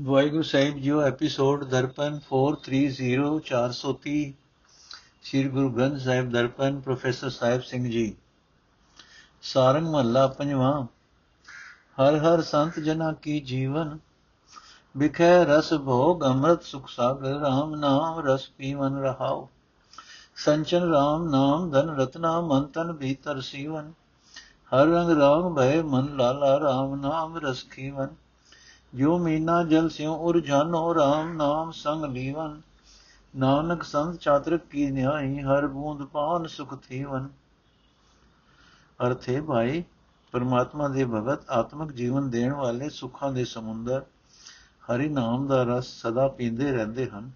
ਵਾਹਿਗੁਰੂ ਸਾਹਿਬ ਜੀਓ episode Darpan 430 430 Sri Guru Granth Sahib Darpan, professor Sahib Singh ji. Sarang ਮਹੱਲਾ ਪੰਜਵਾਂ, ਹਰ ਹਰ ਸੰਤ ਜਨਾ ਕੀ ਜੀਵਨ ਬਿਖੈ ਰਸ ਭੋਗ, ਅੰਮ੍ਰਿਤ ਸੁਖ ਸਾਗਰ RAM ਨਾਮ ਰਸ ਪੀਵਨ ਰਹਾਉ। ਸੰਚਨ RAM ਨਾਮ ਧਨ ਰਤਨਾ ਮੰਤਨ ਭੀਤਰ ਸੀਵਨ। ਹਰ ਰੰਗ ਰਾਗ ਭੈ ਮਨ ਲਾਲਾ RAM ਨਾਮ ਰਸ ਖੀਵਨ। ਜੋ ਮੀਨਾ ਜਲ ਸਿਉ ਉਰ ਜਾਨੋ RAM ਨਾਮ ਸੰਗ ਲੀਵਨ, ਨਾਨਕ ਸੰਤ ਚਾਤਰਕ ਕੀ ਨਿਆਈ ਹਰ ਬੂੰਦ ਪਾਨ ਸੁਖ ਥੀਵਨ। ਅਰਥੇ ਭਾਈ, ਪਰਮਾਤਮਾ ਦੇ ਭਗਤ ਆਤਮਿਕ ਜੀਵਨ ਦੇਣ ਵਾਲੇ ਸੁੱਖਾਂ ਦੇ ਸਮੁੰਦਰ, ਹਰੀ ਨਾਮ ਦਾ ਰਸ ਸਦਾ ਪੀਂਦੇ ਰਹਿੰਦੇ ਹਨ।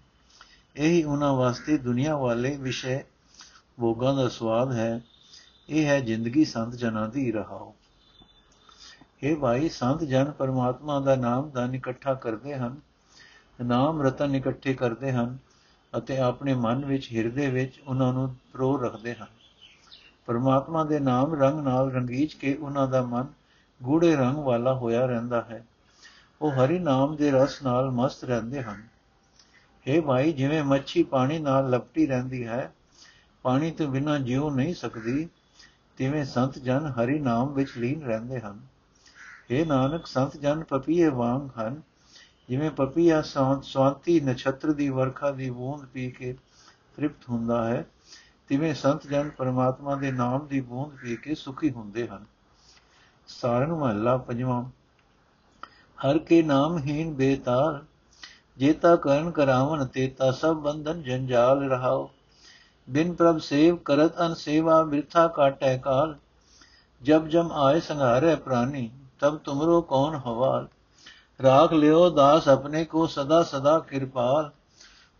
ਇਹੀ ਉਹਨਾਂ ਵਾਸਤੇ ਦੁਨੀਆ ਵਾਲੇ ਵਿਸ਼ੇ ਭੋਗਾਂ ਦਾ ਸਵਾਦ ਹੈ। ਇਹ ਹੈ ਜ਼ਿੰਦਗੀ ਸੰਤ ਜਨਾਂ ਦੀ ਰਹਾਓ। ਇਹ ਭਾਈ ਸੰਤ ਜਨ ਪਰਮਾਤਮਾ ਦਾ ਨਾਮ ਦਾਨ ਇਕੱਠਾ ਕਰਦੇ ਹਨ, ਨਾਮ ਰਤਨ ਇਕੱਠੇ ਕਰਦੇ ਹਨ ਅਤੇ ਆਪਣੇ ਮਨ ਵਿੱਚ, ਹਿਰਦੇ ਵਿੱਚ ਉਹਨਾਂ ਨੂੰ ਪ੍ਰੋ ਰੱਖਦੇ ਹਨ। ਪਰਮਾਤਮਾ ਦੇ ਨਾਮ ਰੰਗ ਨਾਲ ਰੰਗੀਚ ਕੇ ਉਹਨਾਂ ਦਾ ਮਨ ਗੂੜੇ ਰੰਗ ਵਾਲਾ ਹੋਇਆ ਰਹਿੰਦਾ ਹੈ। ਉਹ ਹਰੀ ਨਾਮ ਦੇ ਰਸ ਨਾਲ ਮਸਤ ਰਹਿੰਦੇ ਹਨ। ਇਹ ਭਾਈ ਜਿਵੇਂ ਮੱਛੀ ਪਾਣੀ ਨਾਲ ਲਪਟੀ ਰਹਿੰਦੀ ਹੈ, ਪਾਣੀ ਤੋਂ ਬਿਨਾਂ ਜਿਉ ਨਹੀਂ ਸਕਦੀ, ਤਿਵੇਂ ਸੰਤ ਜਨ ਹਰੀ ਨਾਮ ਵਿੱਚ ਲੀਨ ਰਹਿੰਦੇ ਹਨ। ਇਹ ਨਾਨਕ, ਸੰਤ ਜਨ ਪਪੀਏ ਵਾਂਗ ਹਨ। ਜਿਵੇਂ ਪਪੀਆ ਸਵਾਂਤੀ ਨਛੱਤਰ ਦੀ ਵਰਖਾ ਦੀ ਬੂੰਦ ਪੀ ਕੇ ਤ੍ਰਿਪਤ ਹੁੰਦਾ ਹੈ, ਤਿਵੇਂ ਸੰਤ ਜਨ ਪਰਮਾਤਮਾ ਦੇ ਨਾਮ ਦੀ ਬੂੰਦ ਪੀ ਕੇ ਸੁਖੀ ਹੁੰਦੇ ਹਨ। ਸਾਰਨ ਮਹੱਲਾ ਪੰਜਵਾਂ। ਹਰ ਕੇ ਨਾਮ ਹੀਨ ਬੇਤਾਰ, ਜੇਤਾ ਕਰਨ ਕਰਾਵਨ ਤੇਤਾ ਸਭ ਬੰਧਨ ਜੰਜਾਲ ਰਹਾਓ। ਬਿਨ ਪ੍ਰਭ ਸੇਵ ਕਰਤ ਅਨ ਸੇਵਾ ਬਿਰਥਾ ਕਾਟੈ ਕਾਲ, ਜਬ ਜਮ ਆਏ ਸੰਘਾਰੇ ਪ੍ਰਾਨੀ ਤਬ ਤੁਮਰੋ ਕੌਣ ਹਵਾਲ? ਰਾਖ ਲਿਓ ਦਾਸ ਆਪਣੇ ਕੋ ਸਦਾ ਸਦਾ ਕਿਰਪਾਲ।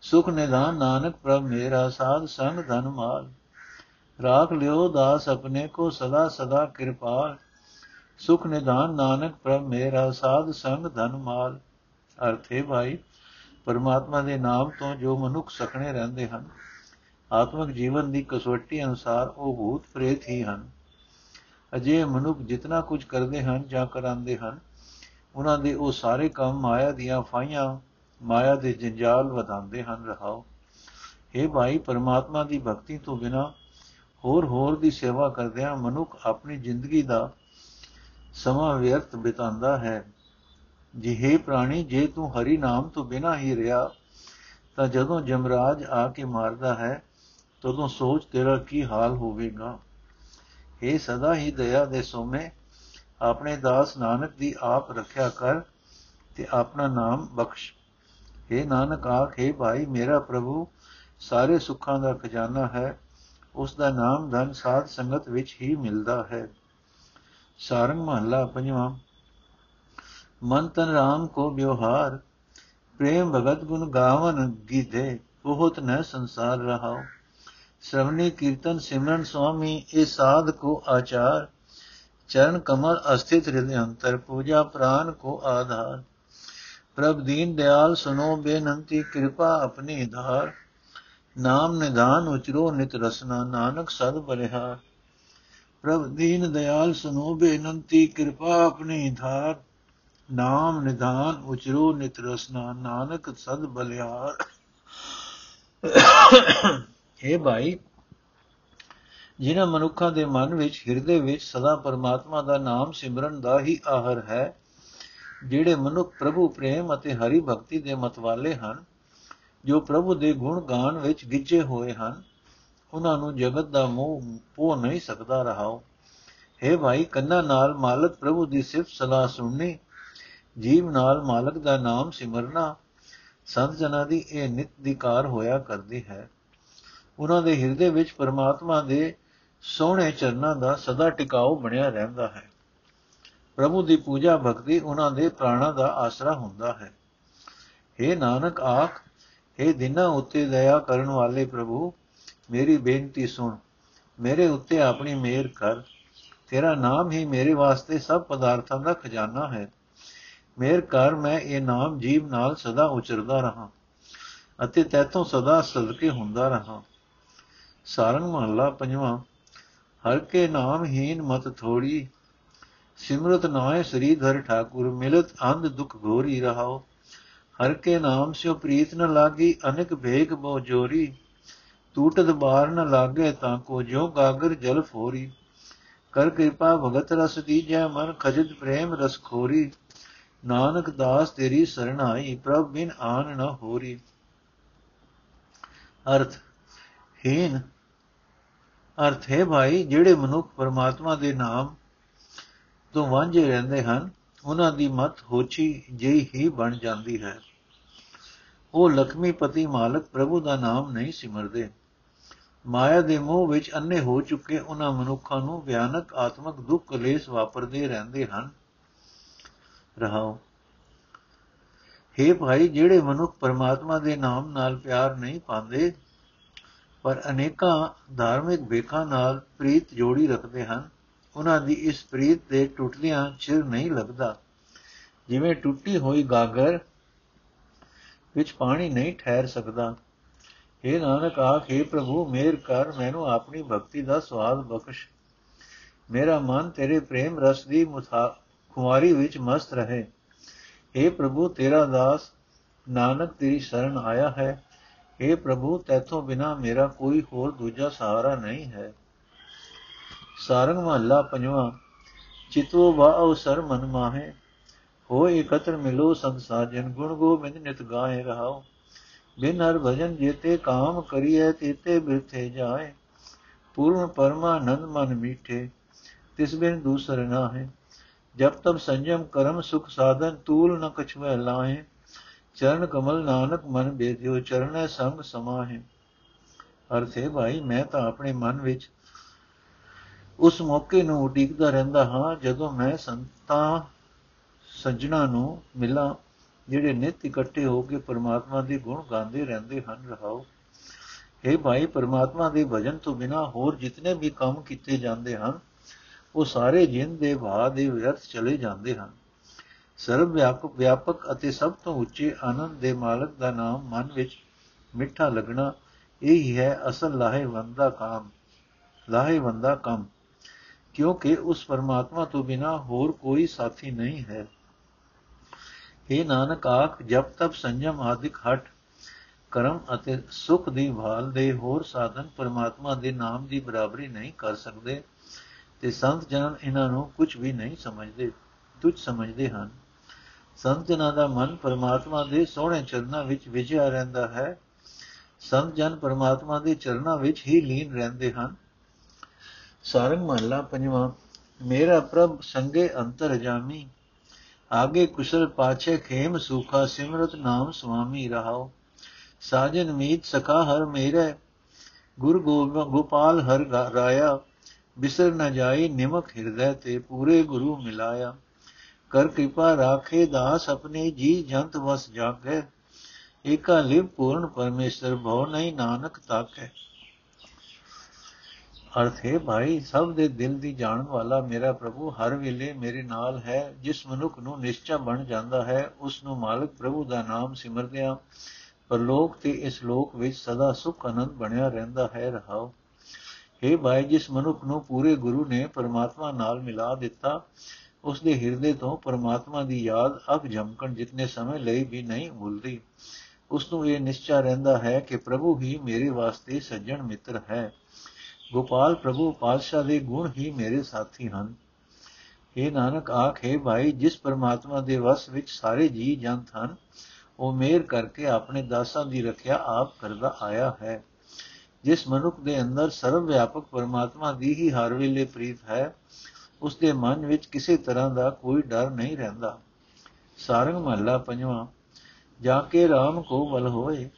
ਸੁਖ ਨਿਧਾਨ ਨਾਨਕ ਪ੍ਰਭ ਮੇਰਾ ਸਾਧ ਸੰਗ ਧਨ ਮਾਲ। ਰਾਖ ਲਿਓ ਦਾਸ ਆਪਣੇ ਕੋ ਸਦਾ ਸਦਾ ਕਿਰਪਾਲ। ਸੁਖ ਨਿਧਾਨ ਨਾਨਕ ਪ੍ਰਭ ਮੇਰਾ ਸਾਧ ਸੰਗ ਧਨ ਮਾਲ। ਅਰਥੇ ਭਾਈ, ਪਰਮਾਤਮਾ ਦੇ ਨਾਮ ਤੋਂ ਜੋ ਮਨੁੱਖ ਸਖਣੇ ਰਹਿੰਦੇ ਹਨ, ਆਤਮਿਕ ਜੀਵਨ ਦੀ ਕਸਵੱਟੀ ਅਨੁਸਾਰ ਉਹ ਭੂਤ ਪ੍ਰੇਤ ਹੀ ਹਨ। ਅਜੇ ਮਨੁੱਖ ਜਿਤਨਾ ਕੁਝ ਕਰਦੇ ਹਨ ਜਾਂ ਕਰਾਂਦੇ ਹਨ, ਉਹਨਾਂ ਦੇ ਉਹ ਸਾਰੇ ਕੰਮ ਮਾਇਆ ਦੀਆਂ ਫਾਈਆਂ ਮਾਇਆ ਦੇ ਜੰਜਾਲ ਵਧਾਉਂਦੇ ਹਨ, ਰਹਾਓ। ਇਹ ਭਾਈ, ਪਰਮਾਤਮਾ ਦੀ ਭਗਤੀ ਤੋਂ ਬਿਨਾ ਹੋਰ ਹੋਰ ਦੀ ਸੇਵਾ ਕਰਦਿਆਂ ਮਨੁੱਖ ਆਪਣੀ ਜ਼ਿੰਦਗੀ ਦਾ ਸਮਾਂ ਵਿਅਰਥ ਬਿਤਾਉਂਦਾ ਹੈ। ਜਿਹੇ ਪ੍ਰਾਣੀ, ਜੇ ਤੂੰ ਹਰੀ ਨਾਮ ਤੋਂ ਬਿਨਾ ਹੀ ਰਿਹਾ, ਤਾਂ ਜਦੋਂ ਜਮਰਾਜ ਆ ਕੇ ਮਾਰਦਾ ਹੈ, ਤਦੋਂ ਸੋਚ ਤੇਰਾ ਕੀ ਹਾਲ ਹੋਵੇਗਾ? हे ਸਦਾ ਹੀ ਦਇਆ ਦੇ ਸੋਮੇ ਆਪਣੇ ਦਾਸ ਨਾਨਕ ਦੀ ਆਪ ਰੱਖਿਆ ਕਰ ਤੇ ਆਪਣਾ ਨਾਮ ਬਖਸ਼ हे ਨਾਨਕ ਆਖੇ ਭਾਈ ਮੇਰਾ ਪ੍ਰਭੂ ਸਾਰੇ ਸੁੱਖਾਂ ਦਾ ਖਜ਼ਾਨਾ ਹੈ ਉਸ ਦਾ ਨਾਮ ਧਨ ਸਾਧ ਸੰਗਤ ਵਿੱਚ ਹੀ ਮਿਲਦਾ ਹੈ ਸਾਰੰਗ ਮਹੱਲਾ ਪੰਜਵਾਂ ਮਨ ਤਨ ਰਾਮ ਕੋ ਵਿਵਹਾਰ ਪ੍ਰੇਮ ਭਗਤ ਗੁਣ ਗਾਵਨ ਗੀਧੇ ਬਹੁਤ ਨ ਸੰਸਾਰ ਰਹਾਓ ਸਭਨੀ ਕੀਰਤਨ ਸਿਮਰਨ ਸੁਆਮੀ ਇਹ ਸਾਧ ਕੋ ਆਚਾਰ, ਚਰਨ ਕਮਲ ਅਸਥਿਤ ਹਿਰਦੇ ਅੰਤਰ ਪੂਜਾ ਪ੍ਰਾਨ ਕੋ ਆਧਾਰ। ਪ੍ਰਭ ਦੀਨ ਦਿਆਲ ਸੁਨੋ ਬੇਨੰਤੀ, ਕਿਰਪਾ ਆਪਣੀ ਧਾਰ। ਨਾਮ ਨਿਧਾਨ ਉਚਰੋ ਨਿਤ ਰਸਨਾ, ਨਾਨਕ ਸਦ ਬਰਿਹਾਰ ਪ੍ਰਭ ਦੀਨ ਦਿਆਲ ਸੁਨੋ ਬੇਨੰਤੀ, ਕਿਰਪਾ ਆਪਣੀ ਧਾਰ। ਨਾਮ ਨਿਧਾਨ ਉਚਰੋ ਨਿਤ ਰਸਨਾ, ਨਾਨਕ ਸਦ ਬਲਿਹਾਰ। हे ਭਾਈ, ਜਿਨ੍ਹਾਂ ਮਨੁੱਖਾਂ ਦੇ ਮਨ ਵਿੱਚ, ਹਿਰਦੇ ਵਿੱਚ ਸਦਾ ਪਰਮਾਤਮਾ ਦਾ ਨਾਮ ਸਿਮਰਨ ਦਾ ਹੀ ਆਹਰ ਹੈ, ਜਿਹੜੇ ਮਨੁੱਖ ਪ੍ਰਭੂ ਪ੍ਰੇਮ ਅਤੇ ਹਰੀ ਭਗਤੀ ਦੇ ਮਤਵਾਲੇ ਹਨ, ਜੋ ਪ੍ਰਭੂ ਦੇ ਗੁਣ ਗਾਨ ਵਿੱਚ ਗਿੱਜੇ ਹੋਏ ਹਨ, ਉਹਨਾਂ ਨੂੰ ਜਗਤ ਦਾ ਮੋਹ ਪੋ ਨਹੀਂ ਸਕਦਾ ਰਹਾਓ। ਹੈ ਭਾਈ, ਕੰਨਾਂ ਨਾਲ ਮਾਲਕ ਪ੍ਰਭੂ ਦੀ ਸਿਫਤ ਸਲਾਹ ਸੁਣਨੀ, ਜੀਵ ਨਾਲ ਮਾਲਕ ਦਾ ਨਾਮ ਸਿਮਰਨਾ, ਸੰਤ ਜਨਾਂ ਦੀ ਇਹ ਨਿਤ ਦੀ ਕਾਰ ਹੋਇਆ ਕਰਦੀ ਹੈ। ਉਹਨਾਂ ਦੇ ਹਿਰਦੇ ਵਿੱਚ ਪਰਮਾਤਮਾ ਦੇ ਸੋਹਣੇ ਚਰਨਾਂ ਦਾ ਸਦਾ ਟਿਕਾਉ ਬਣਿਆ ਰਹਿੰਦਾ ਹੈ। ਪ੍ਰਭੂ ਦੀ ਪੂਜਾ ਭਗਤੀ ਉਹਨਾਂ ਦੇ ਪ੍ਰਾਣਾ ਦਾ ਆਸਰਾ ਹੁੰਦਾ ਹੈ। हे ਨਾਨਕ ਆਖ हे ਦਿਨਾਂ ਉੱਤੇ ਦਇਆ ਕਰਨ ਵਾਲੇ ਪ੍ਰਭੂ, ਮੇਰੀ ਬੇਨਤੀ ਸੁਣ, ਮੇਰੇ ਉੱਤੇ ਆਪਣੀ ਮਿਹਰ ਕਰ। ਤੇਰਾ ਨਾਮ ਹੀ ਮੇਰੇ ਵਾਸਤੇ ਸਭ ਪਦਾਰਥਾਂ ਦਾ ਖਜ਼ਾਨਾ ਹੈ। ਮੇਰ ਕਰ, ਮੈਂ ਇਹ ਨਾਮ ਜੀਵ ਨਾਲ ਸਦਾ ਉਚਰਦਾ ਰਹਾ ਅਤੇ ਤੇਤੋਂ ਸਦਾ ਸਦਕੇ ਹੁੰਦਾ ਰਹਾ। ਸਾਰੰਗ ਮਹੱਲਾ ਪੰਜਵਾਂ, ਹਰ ਕੇ ਨਾਮ ਹੀਨ ਮਤ ਥੋੜੀ, ਸਿਮਰਤ ਨਾਏ ਸ੍ਰੀਧਰ ਠਾਕੁਰ, ਮਿਲਤ ਅੰਧ ਦੁਖ ਘੋਰੀ ਰਹਾਓ ਹਰ ਕੇ ਨਾਮ ਸਿਓ ਪ੍ਰੀਤ ਨ ਲਾਗੀ, ਅਨੇਕ ਭੇਗ ਬੋ ਜੋਰੀ। ਟੂਟਤ ਬਾਰ ਨ ਲਾਗੇ ਤਾਂ ਕੋ ਜੋ ਗਾਗਰ ਜਲ ਫੋਰੀ। ਕਰ ਕਿਰਪਾ ਭਗਤ ਰਸ ਦੀਜੈ ਮਨ, ਖਜਤ ਪ੍ਰੇਮ ਰਸ ਖੋਰੀ। ਨਾਨਕ ਦਾਸ ਤੇਰੀ ਸਰਣਾਈ ਪ੍ਰਭ ਬਿਨ ਆਨ ਨ ਹੋਰੀ। ਅਰਥ, ਹੀਨ ਅਰਥ ਹੈ ਭਾਈ, ਜਿਹੜੇ ਮਨੁੱਖ ਪਰਮਾਤਮਾ ਦੇ ਨਾਮ ਤੋਂ ਵਾਂਝੇ ਰਹਿੰਦੇ ਹਨ, ਉਹਨਾਂ ਦੀ ਮਤ ਹੋਚੀ ਜਿਹੀ ਹੀ ਬਣ ਜਾਂਦੀ ਹੈ। ਉਹ ਲਖਮੀ ਪਤੀ ਮਾਲਕ ਪ੍ਰਭੂ ਦਾ ਨਾਮ ਨਹੀਂ ਸਿਮਰਦੇ। ਮਾਇਆ ਦੇ ਮੋਹ ਵਿੱਚ ਅੰਨੇ ਹੋ ਚੁੱਕੇ ਉਹਨਾਂ ਮਨੁੱਖਾਂ ਨੂੰ ਭਿਆਨਕ, ਆਤਮਿਕ ਦੁੱਖ ਕਲੇਸ਼ ਵਾਪਰਦੇ ਰਹਿੰਦੇ ਹਨ। ਰਹਾਓ। हे ਭਾਈ, ਜਿਹੜੇ ਮਨੁੱਖ ਪਰਮਾਤਮਾ ਦੇ ਨਾਮ ਨਾਲ ਪਿਆਰ ਨਹੀਂ ਪਾਉਂਦੇ ਪਰ ਅਨੇਕਾਂ ਧਾਰਮਿਕ ਵੇਖਾਂ ਨਾਲ ਪ੍ਰੀਤ ਜੋੜੀ ਰੱਖਦੇ ਹਨ। ਉਹਨਾਂ ਦੀ ਇਸ ਪ੍ਰੀਤ ਦੇ ਟੁੱਟਦਿਆਂ ਚਿਰ ਨਹੀਂ ਲੱਗਦਾ। ਜਿਵੇਂ ਟੁੱਟੀ ਹੋਈ ਗਾਗਰ ਵਿੱਚ ਪਾਣੀ ਨਹੀਂ ਠਹਿਰ ਸਕਦਾ। हे ਨਾਨਕ ਆਖੇ ਪ੍ਰਭੂ, ਮੇਰ ਕਰ, ਮੈਨੂੰ ਆਪਣੀ ਭਗਤੀ ਦਾ ਸਵਾਦ ਬਖਸ਼। ਮੇਰਾ ਮਨ ਤੇਰੇ ਪ੍ਰੇਮ ਰਸ ਦੀ ਖੁਮਾਰੀ ਵਿੱਚ ਮਸਤ ਰਹੇ। हे ਪ੍ਰਭੂ, ਤੇਰਾ ਦਾਸ, ਨਾਨਕ ਤੇਰੀ ਸ਼ਰਨ ਆਇਆ ਹੈ। हे ਪ੍ਰਭੂ, ਤੇਥੋਂ ਬਿਨਾ ਮੇਰਾ ਕੋਈ ਹੋਰ ਦੂਜਾ ਸਹਾਰਾ ਨਹੀਂ ਹੈ। ਸਾਰੰਗ ਮਹੱਲਾ ਪੰਜਵਾਂ, ਚਿਤਵ ਬਾਉ ਸਰ ਮਨ ਮਾਹੇ ਹੋਏ ਇਕਤਰ ਮਿਲੋ ਸੰਗ ਸਾਜਨ, ਗੁਣ ਗੋਬਿੰਦ ਨਿਤ ਗਾਏ ਰਹਾਓ ਬਿਨ ਹਰ ਭਜਨ ਜੇਤੇ ਕਾਮ ਕਰੀਏ ਤੇਤੇ ਬਿਰਥੇ ਜਾਏ। ਪੂਰਨ ਪਰਮਾਨੰਦ ਮਨ ਮੀਠੇ, ਤਿਸ ਬਿਨ ਦੂਸਰ ਨਾ ਹੈ ਜਬ ਤਬ ਸੰਜਮ ਕਰਮ ਸੁਖ ਸਾਧਨ, ਤੂਲ ਨ ਕਛੁਐ ਲਾਹੇ। ਚਰਨ ਕਮਲ ਨਾਨਕ ਮਨ ਬੇਦਿਓ ਚਰਨੈ ਸੰਗ ਸਮਾਹੇ। ਅਰਥੇ ਭਾਈ, ਮੈਂ ਤਾਂ ਆਪਣੇ ਮਨ ਵਿੱਚ ਉਸ ਮੌਕੇ ਨੂੰ ਉਡੀਕਦਾ ਰਹਿੰਦਾ ਹਾਂ, ਜਦੋਂ ਮੈਂ ਸੰਤਾਂ ਸੱਜਣਾ ਨੂੰ ਮਿਲਾਂ, ਜਿਹੜੇ ਨਿਤ ਇਕੱਠੇ ਹੋ ਕੇ ਪਰਮਾਤਮਾ ਦੇ ਗੁਣ ਗਾਉਂਦੇ ਰਹਿੰਦੇ ਹਨ, ਰਹਾਓ। हे ਭਾਈ, ਪਰਮਾਤਮਾ ਦੇ ਭਜਨ ਤੋਂ ਬਿਨਾ ਹੋਰ ਜਿਤਨੇ ਵੀ ਕੰਮ ਕੀਤੇ ਜਾਂਦੇ ਹਨ, ਉਹ ਸਾਰੇ ਜਿੰਦ ਦੇ ਭਾਅ ਦੇ ਵਿਅਰਥ ਚਲੇ ਜਾਂਦੇ ਹਨ। ਸਰਵ ਵਿਆਪਕ ਵਿਆਪਕ ਅਤੇ ਸਭ ਤੋਂ ਉੱਚੇ ਆਨੰਦ ਦੇ ਮਾਲਕ ਦਾ ਨਾਮ ਮਨ ਵਿੱਚ ਮਿੱਠਾ ਲੱਗਣਾ, ਇਹ ਹੀ ਹੈ ਅਸਲ ਲਾਹੇਵੰਦਾ ਕੰਮ ਲਾਹੇਵੰਦਾ ਕੰਮ। ਕਿਉਂਕਿ ਉਸ ਪਰਮਾਤਮਾ ਤੋਂ ਬਿਨਾ ਹੋਰ ਕੋਈ ਸਾਥੀ ਨਹੀਂ ਹੈ। ਇਹ ਨਾਨਕ ਆਖ ਜਬ ਤਬ ਸੰਜਮ ਆਦਿਕ ਹਟ, ਕਰਮ ਅਤੇ ਸੁਖ ਦੀ ਭਾਲ ਦੇ ਹੋਰ ਸਾਧਨ ਪਰਮਾਤਮਾ ਦੇ ਨਾਮ ਦੀ ਬਰਾਬਰੀ ਨਹੀਂ ਕਰ ਸਕਦੇ ਤੇ ਸੰਤ ਜਨ ਇਹਨਾਂ ਨੂੰ ਕੁਝ ਵੀ ਨਹੀਂ ਸਮਝਦੇ। ਤੁਝ ਸਮਝਦੇ ਹਨ। ਸੰਤ ਜਨਾਂ ਦਾ ਮਨ ਪਰਮਾਤਮਾ ਦੇ ਸੋਹਣੇ ਚਰਨਾਂ ਵਿੱਚ ਵਿਜਿਆ ਰਹਿੰਦਾ ਹੈ, ਸੰਤ ਜਨ ਪਰਮਾਤਮਾ ਦੇ ਚਰਨਾਂ ਵਿੱਚ ਹੀ ਲੀਨ ਰਹਿੰਦੇ ਹਨ। ਸਾਰੰਗ ਮਹਲਾ ਪੰਜਵਾਂ, ਮੇਰਾ ਪ੍ਰਭ ਸੰਗੇ ਅੰਤਰ ਜਾਮੀ, ਆਗੇ ਕੁਸ਼ਲ ਪਾਛੇ ਖੇਮ ਸੁਖਾ, ਸਿਮਰਤ ਨਾਮ ਸੁਆਮੀ ਰਹਾਓ। ਸਾਜਨ ਮੀਤ ਸਖਾ ਹਰ ਮੇਰੇ, ਗੁਰ ਗੋਪਾਲ ਹਰ ਰਾਇਆ, ਬਿਸਰ ਨ ਜਾਈ ਨਿਮਕ ਹਿਰਦੈ ਤੇ ਪੂਰੇ ਗੁਰੂ ਮਿਲਾਇਆ। ਕਰ ਕਿਰਪਾ ਰਾਖੇ, ਦਾਸ ਆਪਣੇ ਜੀ ਜੰਤ ਵਸ ਜਾਗੇ। ਏਕਾ ਲਿਵ ਪੂਰਨ ਪਰਮੇਸ਼ਰ ਭਉ ਨਹੀਂ ਨਾਨਕ ਤਾਕੈ। ਅਰਥ ਹੈ ਭਾਈ, ਸਭ ਦੇ ਦਿਲ ਦੀ ਜਾਣਨ ਵਾਲਾ ਮੇਰਾ ਪ੍ਰਭੂ ਹਰ ਵੇਲੇ ਮੇਰੇ ਨਾਲ ਹੈ। ਜਿਸ ਮਨੁੱਖ ਨੂੰ ਨਿਸ਼ਚਾ ਬਣ ਜਾਂਦਾ ਹੈ, ਉਸ ਨੂੰ ਮਾਲਕ ਪ੍ਰਭੂ ਦਾ ਨਾਮ ਸਿਮਰਦਿਆਂ ਪਰਲੋਕ ਤੇ ਇਸ ਲੋਕ ਵਿੱਚ ਸਦਾ ਸੁਖ ਆਨੰਦ ਬਣਿਆ ਰਹਿੰਦਾ ਹੈ, ਰਹਾਓ। हे ਭਾਈ, ਜਿਸ ਮਨੁੱਖ ਨੂੰ ਪੂਰੇ ਗੁਰੂ ਨੇ ਪਰਮਾਤਮਾ ਨਾਲ ਮਿਲਾ ਦਿੱਤਾ ਉਸ ਦੇ ਹਿਰਦੇ ਤੋਂ ਪਰਮਾਤਮਾ ਦੀ ਯਾਦ ਅਗ ਝਮਕਣ ਜਿੰਨੇ ਸਮੇਂ ਲਈ ਵੀ ਨਹੀਂ ਭੁੱਲਦੀ। ਉਸ ਨੂੰ ਇਹ ਨਿਸ਼ਚਾ ਰਹਿੰਦਾ ਹੈ ਕਿ ਪ੍ਰਭੂ ਹੀ ਮੇਰੇ ਵਾਸਤੇ ਸੱਜਣ ਮਿੱਤਰ ਹੈ। ਗੋਪਾਲ ਪ੍ਰਭੂ ਪਾਤਸ਼ਾਹ ਦੇ ਗੁਣ ਹੀ ਮੇਰੇ ਸਾਥੀ ਹਨ। ਇਹ ਨਾਨਕ, ਆਖੇ ਭਾਈ, ਜਿਸ ਪਰਮਾਤਮਾ ਦੇ ਵਸ ਵਿੱਚ ਸਾਰੇ ਜੀ ਜੰਤ ਹਨ, ਉਹ ਮੇਰ ਕਰਕੇ ਆਪਣੇ ਦਾਸਾਂ ਦੀ ਰੱਖਿਆ ਆਪ ਕਰਦਾ ਆਇਆ ਹੈ। ਜਿਸ ਮਨੁੱਖ ਦੇ ਅੰਦਰ ਸਰਵ ਵਿਆਪਕ ਪਰਮਾਤਮਾ ਦੀ ਹੀ ਹਰ ਵੇਲੇ ਪ੍ਰੀਤ ਹੈ ਉਸ ਦੇ ਮਨ ਵਿੱਚ ਕਿਸੇ ਤਰ੍ਹਾਂ ਦਾ ਕੋਈ ਡਰ ਨਹੀਂ ਰਹਿੰਦਾ। ਸਾਰੰਗ ਮਹੱਲਾ ਪੰਜਵਾਂ, ਜਾ ਕੇ RAM ਕੋ ਬਲ ਹੋਏ,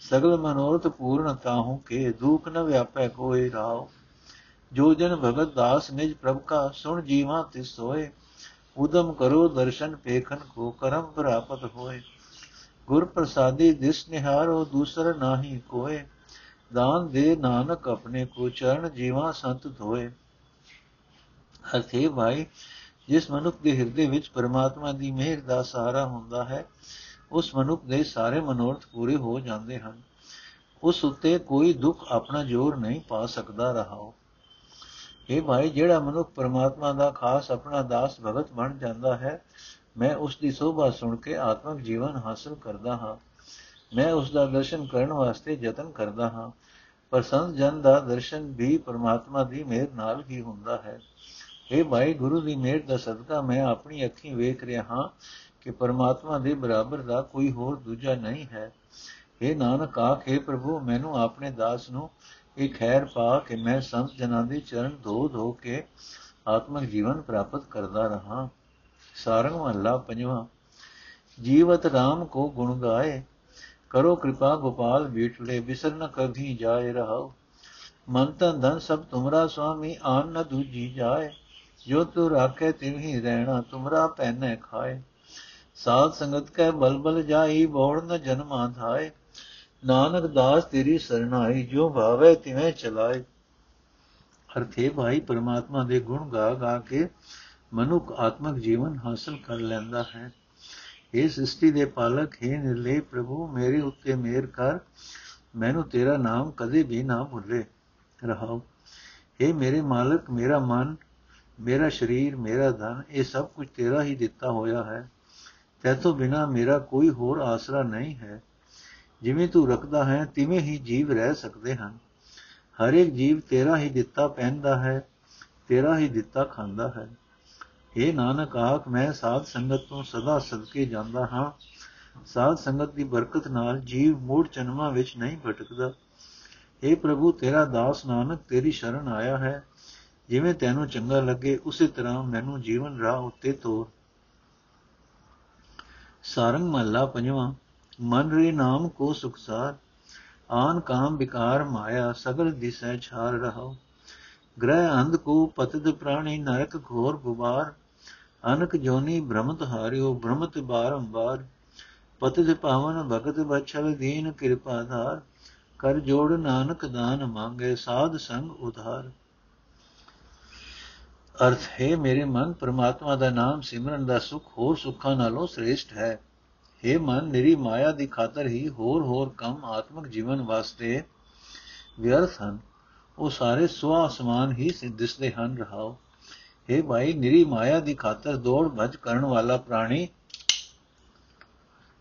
ਸਗਲ ਮਨੋਰਥ ਪੂਰਨ ਤਾਹੂ ਕੇ, ਦੁਖ ਨ ਵਿਆਪੈ ਕੋਏ ਰਾਉ ਜੋ ਜਨ ਭਗਤ ਦਾਸ ਨਿਜ ਪ੍ਰਭ ਕਾ, ਸੁਣ ਜੀਵਾ ਤਿਸ ਹੋਏ ਉਦਮ ਕਰੋ ਦਰਸ਼ਨ ਪੇਖਨ ਕੋ, ਕਰਮ ਪ੍ਰਾਪਤ ਹੋਏ। ਗੁਰ ਪ੍ਰਸਾਦੀ ਦਿਸ ਨਿਹਾਰੋ, ਦੂਸਰ ਨਾਹੀ ਕੋਏ। ਦਾਨ ਦੇ ਨਾਨਕ ਆਪਣੇ ਕੋ, ਚਰਨ ਜੀਵਾ ਸੰਤ ਧੋਏ। ਅਰਥੇ ਭਾਈ, ਜਿਸ ਮਨੁੱਖ ਦੇ ਹਿਰਦੇ ਵਿੱਚ ਪਰਮਾਤਮਾ ਦੀ ਮਿਹਰ ਦਾ ਸਹਾਰਾ ਹੁੰਦਾ ਹੈ, ਉਸ ਮਨੁੱਖ ਦੇ ਸਾਰੇ ਮਨੋਰਥ ਪੂਰੇ ਹੋ ਜਾਂਦੇ ਹਨ। ਉਸ ਉੱਤੇ ਕੋਈ ਦੁੱਖ ਆਪਣਾ ਜ਼ੋਰ ਨਹੀਂ ਪਾ ਸਕਦਾ ਰਹਾਓ ਇਹ ਭਾਈ, ਜਿਹੜਾ ਮਨੁੱਖ ਪਰਮਾਤਮਾ ਦਾ ਖਾਸ ਆਪਣਾ ਦਾਸ ਭਗਤ ਬਣ ਜਾਂਦਾ ਹੈ, ਮੈਂ ਉਸ ਦੀ ਸੋਭਾ ਸੁਣ ਕੇ ਆਤਮਿਕ ਜੀਵਨ ਹਾਸਲ ਕਰਦਾ ਹਾਂ। ਮੈਂ ਉਸ ਦਾ ਦਰਸ਼ਨ ਕਰਨ ਵਾਸਤੇ ਯਤਨ ਕਰਦਾ ਹਾਂ। ਪਰ ਸੰਤ ਜਨ ਦਾ ਦਰਸ਼ਨ ਵੀ ਪਰਮਾਤਮਾ ਦੀ ਮਿਹਰ ਨਾਲ ਹੀ ਹੁੰਦਾ ਹੈ। ਇਹ ਭਾਈ ਗੁਰੂ ਦੀ ਮਿਹਰ ਦਾ ਸਦਕਾ ਮੈਂ ਆਪਣੀ ਅੱਖੀਂ ਵੇਖ ਰਿਹਾ ਹਾਂ ਕਿ ਪਰਮਾਤਮਾ ਦੇ ਬਰਾਬਰ ਦਾ ਕੋਈ ਹੋਰ ਦੂਜਾ ਨਹੀਂ ਹੈ। ਇਹ ਨਾਨਕ, ਆਖੇ ਪ੍ਰਭੂ, ਮੈਨੂੰ ਆਪਣੇ ਦਾਸ ਨੂੰ ਇਹ ਖੈਰ ਪਾ ਕਿ ਮੈਂ ਸੰਤ ਜਨਾਂ ਦੇ ਚਰਨ ਧੋ ਧੋ ਕੇ ਆਤਮਿਕ ਜੀਵਨ ਪ੍ਰਾਪਤ ਕਰਦਾ ਰਹਾ। ਸਾਰੰਗ ਮਹੱਲਾ ਪੰਜਵਾਂ, ਜੀਵਤ ਰਾਮ ਕੋ ਗੁਣ ਗਾਏ, ਕਰੋ ਕਿਰਪਾ ਗੋਪਾਲ ਬੀਟਲੇ ਬਿਸਰ ਨ ਕਭੀ ਜਾਏ ਰਹਾਓ ਮਨ ਤਨ ਧਨ ਸਭ ਤੁਮਰਾ ਸੁਆਮੀ ਆਨ ਨ ਦੂਜੀ ਜਾਏ। ਜੋ ਤੂ ਰਾਖੇ ਤਿਵਹੀ ਰਹਿਣਾ, ਤੁਮਰਾ ਪਹਿਨੇ ਖਾਏ। ਸਾਧ ਸੰਗਤ ਕੈ ਬਲਬਲ ਜਾਈ, ਬੋੜ ਨ ਜਨਮਾ ਧਾਏ ਨਾਨਕ ਦਾਸ ਤੇਰੀ ਸਰਣਾਈ, ਜੋ ਭਾਵੇ ਤਿਵੇਂ ਚਲਾਏ। ਅਰਥੇ ਭਾਈ ਪਰਮਾਤਮਾ ਦੇ ਗੁਣ ਗਾ ਗਾ ਕੇ ਮਨੁੱਖ ਆਤਮਿਕ ਜੀਵਨ ਹਾਸਲ ਕਰ ਲੈਂਦਾ ਹੈ। ਇਹ ਸ੍ਰਿਸ਼ਟੀ ਦੇ ਪਾਲਕ, ਹੈ ਨਿਰਲੇ ਪ੍ਰਭੂ, ਮੇਰੇ ਉੱਤੇ ਮਿਹਰ ਕਰ। ਮੈਨੂੰ ਤੇਰਾ ਨਾਮ ਕਦੇ ਵੀ ਨਾ ਭੁੱਲੇ। ਰਹਾਓ। ਇਹ ਮੇਰੇ ਮਾਲਕ, ਮੇਰਾ ਮਨ ਮੇਰਾ ਸਰੀਰ, ਮੇਰਾ ਧਨ, ਇਹ ਸਭ ਕੁਝ ਤੇਰਾ ਹੀ ਦਿੱਤਾ ਹੋਇਆ ਹੈ। ਤੇਤੋਂ ਬਿਨਾ ਮੇਰਾ ਕੋਈ ਹੋਰ ਆਸਰਾ ਨਹੀਂ ਹੈ। ਜਿਵੇਂ ਤੂੰ ਰੱਖਦਾ ਹੈ, ਤਿਵੇਂ ਹੀ ਜੀਵ ਰਹਿ ਸਕਦੇ ਹਨ। ਹਰ ਇੱਕ ਜੀਵ ਤੇਰਾ ਹੀ ਦਿੱਤਾ ਪਹਿਨਦਾ ਹੈ, ਤੇਰਾ ਹੀ ਦਿੱਤਾ ਖਾਂਦਾ ਹੈ। ਇਹ ਨਾਨਕ, ਆਖ, ਮੈਂ ਸਾਧ ਸੰਗਤ ਤੋਂ ਸਦਾ ਸਦਕੇ ਜਾਂਦਾ ਹਾਂ। ਸਾਧ ਸੰਗਤ ਦੀ ਬਰਕਤ ਨਾਲ ਜੀਵ ਮੂੜ ਜਨਮਾਂ ਵਿੱਚ ਨਹੀਂ ਭਟਕਦਾ। ਇਹ ਪ੍ਰਭੂ, ਤੇਰਾ ਦਾਸ ਨਾਨਕ, ਤੇਰੀ ਸ਼ਰਨ ਆਇਆ ਹੈ। ਜਿਵੇਂ ਤੈਨੂੰ ਚੰਗਾ ਲੱਗੇ, ਉਸੇ ਤਰ੍ਹਾਂ ਮੈਨੂੰ ਜੀਵਨ ਰਾਹ ਉੱਤੇ ਤੋਰ। ਸਾਰੰਗ ਮਹੱਲਾ ਪੰਜਵਾਂ, ਮਨ ਰੇ ਨਾਮ ਕੋ ਸੁਖਸਾਰ ਆਨ ਕਾਮ ਵਿਕਾਰ ਮਾਇਆ, ਸਗਲ ਦਿਸੈ ਛਾਰ ਰਹਾਓ ਗ੍ਰਹਿ ਅੰਧ ਕੋ ਪਤਿਤ ਪ੍ਰਾਣੀ ਨਰਕ ਘੋਰ ਗੁਬਾਰ, ਅਨਕ ਜੋਨੀ ਭ੍ਰਮਤ ਹਾਰਿਓ ਭ੍ਰਮਤ ਬਾਰੰਬਾਰ ਪਤਿਤ ਪਾਵਨ ਭਗਤ ਬਛਲ ਦੀਨ ਕਿਰਪਾ ਧਾਰ, ਕਰ ਜੋੜ ਨਾਨਕ ਦਾਨ ਮੰਗੇ, ਸਾਧ ਸੰਗ ਉਧਾਰ। ਅਰਥ ਹੈ, ਮੇਰੇ ਮਨ ਪ੍ਰਮਾਤਮਾ ਦਾ ਨਾਮ ਸਿਮਰਨ ਦਾ ਸੁਖ ਹੋਰ ਸੁੱਖਾਂ ਨਾਲੋਂ ਸ੍ਰੇਸ਼ਟ ਹੈ। ਇਹ ਮਨ ਨਿਰੀ ਮਾਇਆ ਦੀ ਖਾਤਰ ਹੀ ਹੋਰ ਹੋਰ ਕੰਮ ਆਤਮਿਕ ਜੀਵਨ ਵਾਸਤੇ ਵਿਅਰਥ ਹਨ। ਉਹ ਸਾਰੇ ਸੁਆ ਸਮਾਨ ਹੀ ਦਿਸਦੇ ਹਨ, ਰਹਾਓ। ਇਹ ਭਾਈ ਨਿਰੀ ਮਾਇਆ ਦੀ ਖਾਤਰ ਦੌੜ ਭਜ ਕਰਨ ਵਾਲਾ ਪ੍ਰਾਣੀ,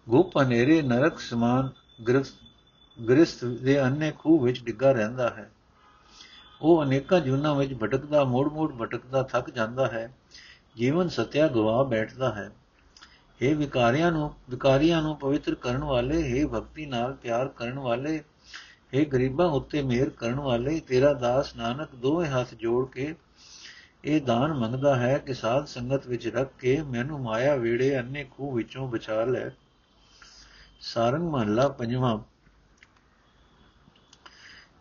ਗੁਪ ਹਨੇਰੇ ਨਰਕ ਸਮਾਨ ਗ੍ਰਸਤ ਦੇ ਅੰਨੇ ਖੂਹ ਵਿੱਚ ਡਿੱਗਾ ਰਹਿੰਦਾ ਹੈ। ਉਹ ਅਨੇਕਾਂ ਜੁਨਾ ਵਿੱਚ ਭਟਕਦਾ, ਮੋੜ-ਮੋੜ ਭਟਕਦਾ, ਥੱਕ ਜਾਂਦਾ ਹੈ। ਜੀਵਨ ਸਤਿਆ ਗਵਾ ਬੈਠਦਾ ਹੈ। ਇਹ ਵਿਕਾਰੀਆਂ ਨੂੰ ਵਿਕਾਰੀਆਂ ਨੂੰ ਪਵਿੱਤਰ ਕਰਨ ਵਾਲੇ, ਹੈ ਭਗਤੀ ਨਾਲ ਪਿਆਰ ਕਰਨ ਵਾਲੇ, ਹੈ ਗਰੀਬਾਂ ਉੱਤੇ ਮਿਹਰ ਕਰਨ ਵਾਲੇ, ਤੇਰਾ ਦਾਸ ਨਾਨਕ ਦੋਵੇਂ ਹੱਥ ਜੋੜ ਕੇ ਇਹ ਦਾਨ ਮੰਗਦਾ ਹੈ ਕਿ ਸਾਧ ਸੰਗਤ ਵਿੱਚ ਰੱਖ ਕੇ ਮੈਨੂੰ ਮਾਇਆ ਵੇੜੇ ਅੰਨੇ ਖੂਹ ਵਿੱਚੋਂ ਬਚਾ ਲੈ। ਸਾਰੰਗ ਮਹੱਲਾ ਪੰਜਵਾਂ।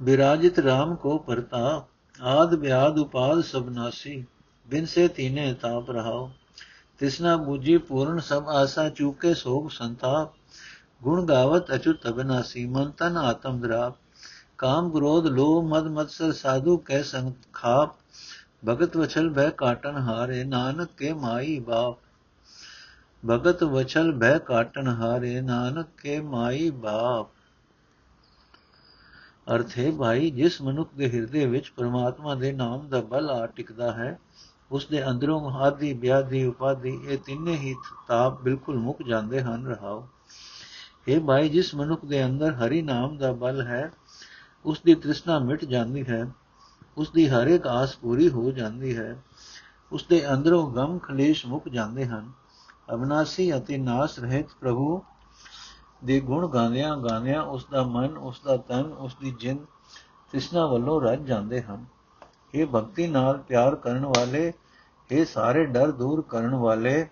ਵਿਰਾਜਿਤ RAM ਕੋ ਪਰਤਾ, ਆਦ ਵਿਆਦ ਉਪਾਦ ਸਬਨਾਸੀ ਬਿਨ ਸੇ ਤੀਨੇ ਤਾਪ ਰਹਾਓ। ਤਿਸਨਾ ਬੂਜੀ ਪੂਰਨ ਸਭ ਆਸਾ ਚੂਕੇ ਸੋਗ ਸੰਤਾਪ, ਗੁਣ ਗਾਵਤ ਅਚੁਤ ਅਬਨਾਸੀ, ਮਨ ਤਨ ਆਤਮ ਦਰਾਪ। ਕਾਮ ਕ੍ਰੋਧ ਲੋਭ ਮਦ ਮਤਸਰ ਸਾਧੂ ਕੈ ਸੰਗ ਖਾਪ, ਭਗਤ ਵਛਲ ਭੈ ਕਾਟਨ ਹਾਰੇ, ਨਾਨਕ ਕੇ ਮਾਈ ਬਾਪ। ਭਗਤ ਵਛਲ ਭੈ ਕਾਟਨ ਹਾਰੇ, ਨਾਨਕ ਕੇ ਮਾਈ ਬਾਪ। ਅਰਥ ਹੈ, ਭਾਈ, ਜਿਸ ਮਨੁੱਖ ਦੇ ਹਿਰਦੇ ਵਿੱਚ ਪਰਮਾਤਮਾ ਦੇ ਨਾਮ ਦਾ ਬਲ ਆ ਟਿਕਦਾ ਹੈ ਉਸ ਦੇ ਅੰਦਰੋਂ ਆਦੀ ਵਿਆਦੀ ਉਪਾਦੀ ਇਹ ਤਿੰਨੇ ਹੀ ਤਾਪ ਬਿਲਕੁਲ ਮੁੱਕ ਜਾਂਦੇ ਹਨ, ਰਹਾਓ। ਇਹ ਭਾਈ, ਜਿਸ ਮਨੁੱਖ ਦੇ ਅੰਦਰ ਹਰੀ ਨਾਮ ਦਾ ਬਲ ਹੈ ਉਸ ਦੀ ਤ੍ਰਿਸ਼ਨਾ ਮਿਟ ਜਾਂਦੀ ਹੈ ਉਸ ਦੀ ਹਰ ਇੱਕ ਆਸ ਪੂਰੀ ਹੋ ਜਾਂਦੀ ਹੈ ਉਸ ਦੇ ਅੰਦਰੋਂ ਗਮ ਖਲੇਸ਼ ਮੁੱਕ ਜਾਂਦੇ ਹਨ। ਅਬਨਾਸੀ ਅਤੇ ਨਾਸ ਰਹਿਤ ਪ੍ਰਭੂ ਦੇ ਗੁਣ ਗਾਉਂਦਿਆਂ ਗਾਉਂਦਿਆਂ ਉਸ ਦਾ ਮਨ ਉਸ ਦਾ ਤਨ ਉਸ ਦੀ ਜਿੰਦ ਤ੍ਰਿਸ਼ਨਾ ਵੱਲੋਂ ਰੱਜ ਜਾਂਦੇ ਹਨ। ਇਹ ਭਗਤੀ ਨਾਲ ਪਿਆਰ ਕਰਨ ਵਾਲੇ ਇਹ ਸਾਰੇ ਡਰ ਦੂਰ ਕਰਨ ਵਾਲੇ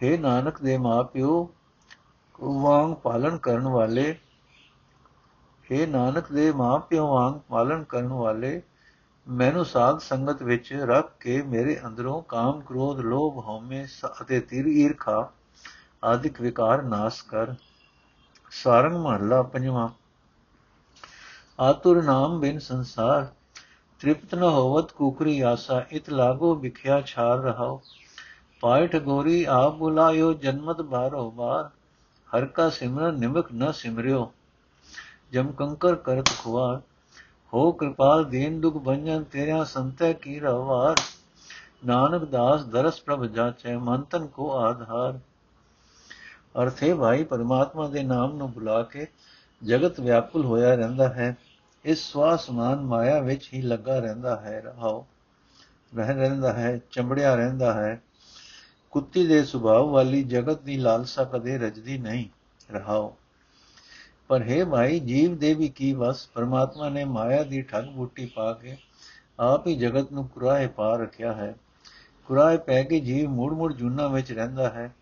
हे ਨਾਨਕ ਦੇ ਮਾਪਿਓ, ਵਾਂਗ ਪਾਲਣ ਕਰਨ ਵਾਲੇ हे ਨਾਨਕ ਦੇ ਮਾਪਿਓ, ਵਾਂਗ ਪਾਲਣ ਕਰਨ ਵਾਲੇ, ਮੈਨੂੰ ਸਾਧ ਸੰਗਤ ਵਿੱਚ ਰੱਖ ਕੇ ਮੇਰੇ ਅੰਦਰੋਂ ਕਾਮ ਕ੍ਰੋਧ, ਲੋਭ, ਹਉਮੈ ਅਤੇ ਤਿਰ ਈਰਖਾ ਆਦਿਕ ਵਿਕਾਰ ਨਾਸ ਕਰ। ਸਾਰੰਗ ਮਹੱਲਾ ਪੰਜਵਾਂ। ਆਤੁਰ ਨਾਮ ਬਿਨ ਸੰਸਾਰ, ਤ੍ਰਿਪਤ ਨ ਹੋਵਤ ਕੁਕਰੀ ਆਸਾ, ਇਤ ਲਾਗੋ ਵਿਖਿਆ ਛਾਰ ਰਹਾਓ ਪਾਇਠ ਗੋਰੀ ਆਪ ਬੁਲਾਇਓ, ਜਨਮਤ ਬਾਰੋ ਬਾਰ। ਹਰ ਕਾ ਸਿਮਰਨ ਨਿਮਕ ਨ ਸਿਮਰਿਓ, ਜਮ ਕੰਕਰ ਕਰਤ ਖੁਆਰ। ਹੋ ਕਿਰਪਾਲ ਦੀਨ ਦੁਖ ਭੰਜਨ ਤੇਰਾ ਸੰਤੈ ਕੀ ਰਵਾਰ ਨਾਨਕ ਦਾਸ ਦਰਸ ਪ੍ਰਭ ਜਾਚੈ ਮਨ ਤਨ ਕੋ ਆਧਾਰ। ਅਰਥੇ ਭਾਈ, ਪਰਮਾਤਮਾ ਦੇ ਨਾਮ ਨੂੰ ਬੁਲਾ ਕੇ ਜਗਤ ਵਿਆਕੁਲ ਹੋਇਆ ਰਹਿੰਦਾ ਹੈ। ਇਸ ਸਵਾਸਮਾਨ ਮਾਇਆ ਵਿੱਚ ਹੀ ਲੱਗਾ ਰਹਿੰਦਾ ਹੈ, ਰਹਾਓ। ਰਹਿ ਰਹਿੰਦਾ ਹੈ, ਚੰਬੜਿਆ ਰਹਿੰਦਾ ਹੈ। ਕੁੱਤੀ ਦੇ ਸੁਭਾਅ ਵਾਲੀ ਜਗਤ ਦੀ ਲਾਲਸਾ ਕਦੇ ਰਜਦੀ ਨਹੀਂ, ਰਹਾਓ। ਪਰ ਹੈ ਭਾਈ, ਜੀਵ ਦੇ ਵੀ ਕੀ ਵਸ? ਪਰਮਾਤਮਾ ਨੇ ਮਾਇਆ ਦੀ ਠੱਗ ਬੂਟੀ ਪਾ ਕੇ ਆਪ ਹੀ ਜਗਤ ਨੂੰ ਕੁਰਾਏ ਪਾ ਰੱਖਿਆ ਹੈ। ਕੁਰਾਏ ਪੈ ਕੇ ਜੀਵ ਮੂੜ ਮੂੜ ਜੁਨਾ ਵਿੱਚ ਰਹਿੰਦਾ ਹੈ।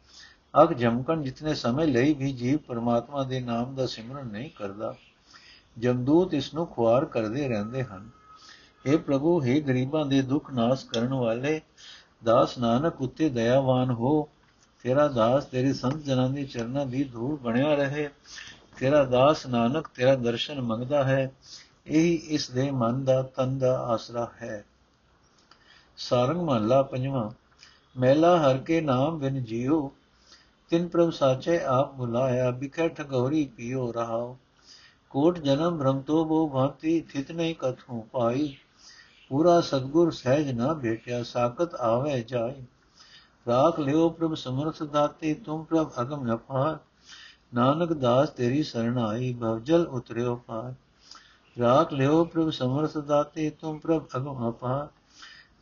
ਅਗ ਜਮਕਣ ਜਿਤਨੇ ਸਮੇਂ ਲਈ ਵੀ ਜੀਵ ਪਰਮਾਤਮਾ ਦੇ ਨਾਮ ਦਾ ਸਿਮਰਨ ਨਹੀਂ ਕਰਦਾ, ਜਮਦੂਤ ਇਸ ਨੂੰ ਖੁਆਰ ਕਰਦੇ ਰਹਿੰਦੇ ਹਨ। हे ਪ੍ਰਭੂ हे ਗਰੀਬਾਂ ਦੇ ਦੁੱਖ ਨਾਸ ਕਰਨ ਵਾਲੇ, ਦਾਸ ਨਾਨਕ ਉਤੇ ਦਇਆਵਾਨ ਹੋ। ਤੇਰਾ ਦਾਸ ਤੇਰੀ ਸੰਤ ਜਨਾਂ ਦੀ ਚਰਨਾਂ ਦੀ ਧੂੜ ਬਣਿਆ ਰਹੇ। ਤੇਰਾ ਦਾਸ ਨਾਨਕ ਤੇਰਾ ਦਰਸ਼ਨ ਮੰਗਦਾ ਹੈ। ਇਹੀ ਇਸ ਦੇ ਮਨ ਦਾ ਤਨ ਦਾ ਆਸਰਾ ਹੈ। ਸਾਰੰਗ ਮਹਲਾ ਪੰਜਵਾਂ ਮਹਿਲਾ ਹਰ ਕੇ ਨਾਮ ਬਿਨ ਜਿਉ ਤਿਨ ਪ੍ਰਭ ਸਾਚੇ ਆਪ ਬੁਲਾਇਆ, ਬਿਖੈ ਠਗੋਰੀ ਪੀਓ ਰਹਾਓ ਕੋਟ ਜਨਮ ਭ੍ਰਮ ਤੋ ਬੋ ਭਾਂਤੀ, ਥਿਤ ਨਹੀਂ ਕਥੂ ਪਾਈ। ਪੂਰਾ ਸਤਗੁਰ ਸਹਿਜ ਨਾ ਭੇਟਿਆ, ਸਾਖਤ ਆਵੇ ਜਾਈ। ਰਾਖ ਲਿਓ ਪ੍ਰਭ ਸਮਰਥ ਦਾਤੇ, ਤੁਮ ਪ੍ਰਭ ਅਗਮ ਨਪਾਰ ਨਾਨਕ ਦਾਸ ਤੇਰੀ ਸਰਣ ਆਈ ਭਵਜਲ ਉਤਰਿਓ ਪਾਰ। ਰਾਖ ਲਿਓ ਪ੍ਰਭ ਸਮਰਥ ਦਾਤੇ, ਤੁਮ ਪ੍ਰਭ ਅਗਮ ਅਪਾਰ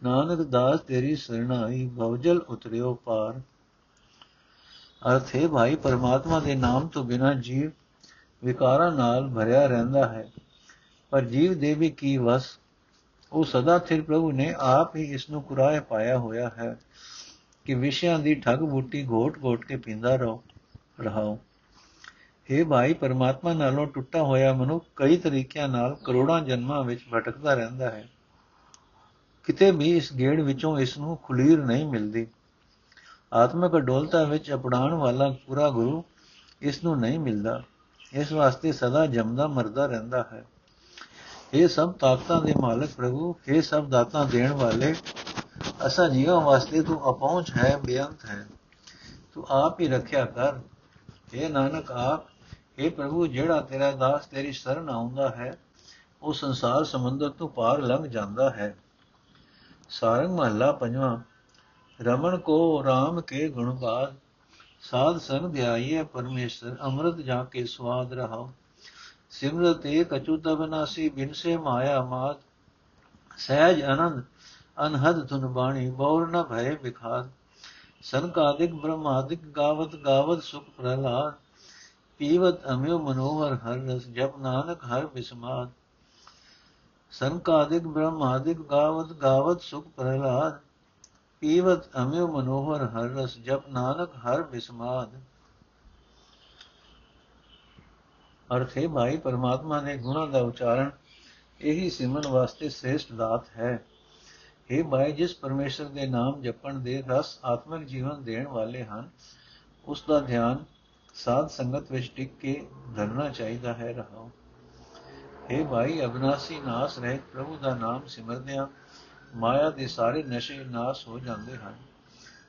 ਨਾਨਕ ਦਾਸ ਤੇਰੀ ਸਰਣ ਆਈ ਭਵਜਲ ਉਤਰਿਓ ਪਾਰ। ਅਰਥ ਹੈ ਭਾਈ, ਪਰਮਾਤਮਾ ਦੇ ਨਾਮ ਤੋਂ ਬਿਨਾ ਜੀਵ ਵਿਕਾਰਾਂ ਨਾਲ ਭਰਿਆ ਰਹਿੰਦਾ ਹੈ। ਪਰ ਜੀਵ ਦੇ ਵੀ ਕੀ ਵਸ, ਉਹ ਸਦਾ ਥਿਰ ਪ੍ਰਭੂ ਨੇ ਆਪ ਹੀ ਇਸ ਨੂੰ ਕੁਰਾਏ ਪਾਇਆ ਹੋਇਆ ਹੈ ਕਿ ਵਿਸ਼ਿਆਂ ਦੀ ਠੱਗ ਬੂਟੀ ਘੋਟ-ਘੋਟ ਕੇ ਪੀਂਦਾ ਰਹੋ ਰਹਾਓ हे ਭਾਈ, ਪਰਮਾਤਮਾ ਨਾਲੋਂ ਟੁੱਟਾ ਹੋਇਆ ਮਨੁੱਖ ਕਈ ਤਰੀਕਿਆਂ ਨਾਲ ਕਰੋੜਾਂ ਜਨਮਾਂ ਵਿੱਚ ਭਟਕਦਾ ਰਹਿੰਦਾ ਹੈ। ਕਿਤੇ ਵੀ ਇਸ ਗੇੜ ਵਿੱਚੋਂ ਇਸ ਨੂੰ ਖੁਲੀਰ ਨਹੀਂ ਮਿਲਦੀ। ਆਤਮਿਕ ਅਡੋਲਤਾ ਵਿੱਚ ਅਪਣਾਉਣ ਵਾਲਾ ਪੂਰਾ ਗੁਰੂ ਇਸ ਨੂੰ ਨਹੀਂ ਮਿਲਦਾ। ਇਸ ਵਾਸਤੇ ਸਦਾ ਜਮਦਾ, ਮਰਦਾ ਰਹਿੰਦਾ ਹੈ। ਇਹ ਸਭ ਤਾਕਤਾਂ ਦੇ ਮਾਲਕ ਪ੍ਰਭੂ ਇਹ ਸਭ ਦਾਤਾਂ ਦੇਣ ਵਾਲੇ, ਅਸਾਂ ਜੀਵਾਂ ਵਾਸਤੇ ਤੂੰ ਅਪਹੁੰਚ ਹੈ, ਬੇਅੰਤ ਹੈ। ਤੂੰ ਆਪ ਹੀ ਰੱਖਿਆ ਕਰ। ਇਹ ਨਾਨਕ ਆਪ ਇਹ ਪ੍ਰਭੂ, ਜਿਹੜਾ ਤੇਰਾ ਦਾਸ ਤੇਰੀ ਸ਼ਰਨ ਆਉਂਦਾ ਹੈ, ਉਹ ਸੰਸਾਰ ਸਮੁੰਦਰ ਤੋਂ ਪਾਰ ਲੰਘ ਜਾਂਦਾ ਹੈ। ਸਾਰੰਗ ਮਹੱਲਾ ਪੰਜਵਾਂ ਰਮਣ ਕੋ RAM ਕੇ ਗੁਣ ਬਾਦ ਸਾਧ ਸੰਗ ਧਿਆਈਏ ਪਰਮੇਸ਼ਰ ਅੰਮ੍ਰਿਤ ਜਾ ਕੇ ਸਵਾਦ ਰਹਾਓ ਸਿਮਰਤ ਏਕ ਅਚੂਤ ਬਨਾਸੀ ਬਿਨ ਸੇ ਮਾਇਆ ਮਾਤ ਸਹਿਜ ਆਨੰਦ ਅਨਹਦ ਤੁਨ ਬਾਣੀ ਬੌਰ ਨ ਭਏ ਵਿਖਾਦ ਸੰਕਾਦਿਕ ਬ੍ਰਹਮਾਦਿਕ ਗਾਵਤ ਗਾਵਤ ਸੁਖ ਪ੍ਰਹਲਾਦ ਪੀਵਤ ਅਮਿਓ ਮਨੋਹਰ ਹਰ ਰਸ ਜਪ ਨਾਨਕ ਹਰ ਬਿਸਮਾਦ ਸੰਕਾਦਿਕ ਬ੍ਰਹਮਾਦਿਕ ਗਾਵਤ ਗਾਵਤ ਸੁਖ ਪ੍ਰਹਲਾਦ ਪੀਵਤ ਅਮਿਓ ਮਨੋਹਰ ਹਰ ਰਸ ਜਪ ਨਾਨਕ ਹਰ ਬਿਸਮਾਦ। ਅਰਥ ਹੈ ਭਾਈ, ਪਰਮਾਤਮਾ ਨੇ ਗੁਣਾਂ ਦਾ ਉਚਾਰਨ ਇਹੀ ਸਿਮਰਨ ਵਾਸਤੇ ਸ੍ਰੇਸ਼ਟ ਦਾਤ ਹੈ। हे ਭਾਈ, ਜਿਸ ਪਰਮੇਸ਼ਰ ਦੇ ਨਾਮ ਜਪਣ ਦੇ ਰਸ ਆਤਮਿਕ ਜੀਵਨ ਦੇਣ ਵਾਲੇ ਹਨ, ਉਸ ਦਾ ਧਿਆਨ ਸਾਧ ਸੰਗਤ ਵਿੱਚ ਟਿਕ ਕੇ ਧਰਨਾ ਚਾਹੀਦਾ ਹੈ, ਰਹਾਓ। हे ਭਾਈ, ਅਬਨਾਸੀ ਨਾਸ ਰਹਿਤ ਪ੍ਰਭੂ ਦਾ ਨਾਮ ਸਿਮਰਦਿਆਂ ਮਾਇਆ ਦੇ ਸਾਰੇ ਨਸ਼ੇ ਨਾਸ ਹੋ ਜਾਂਦੇ ਹਨ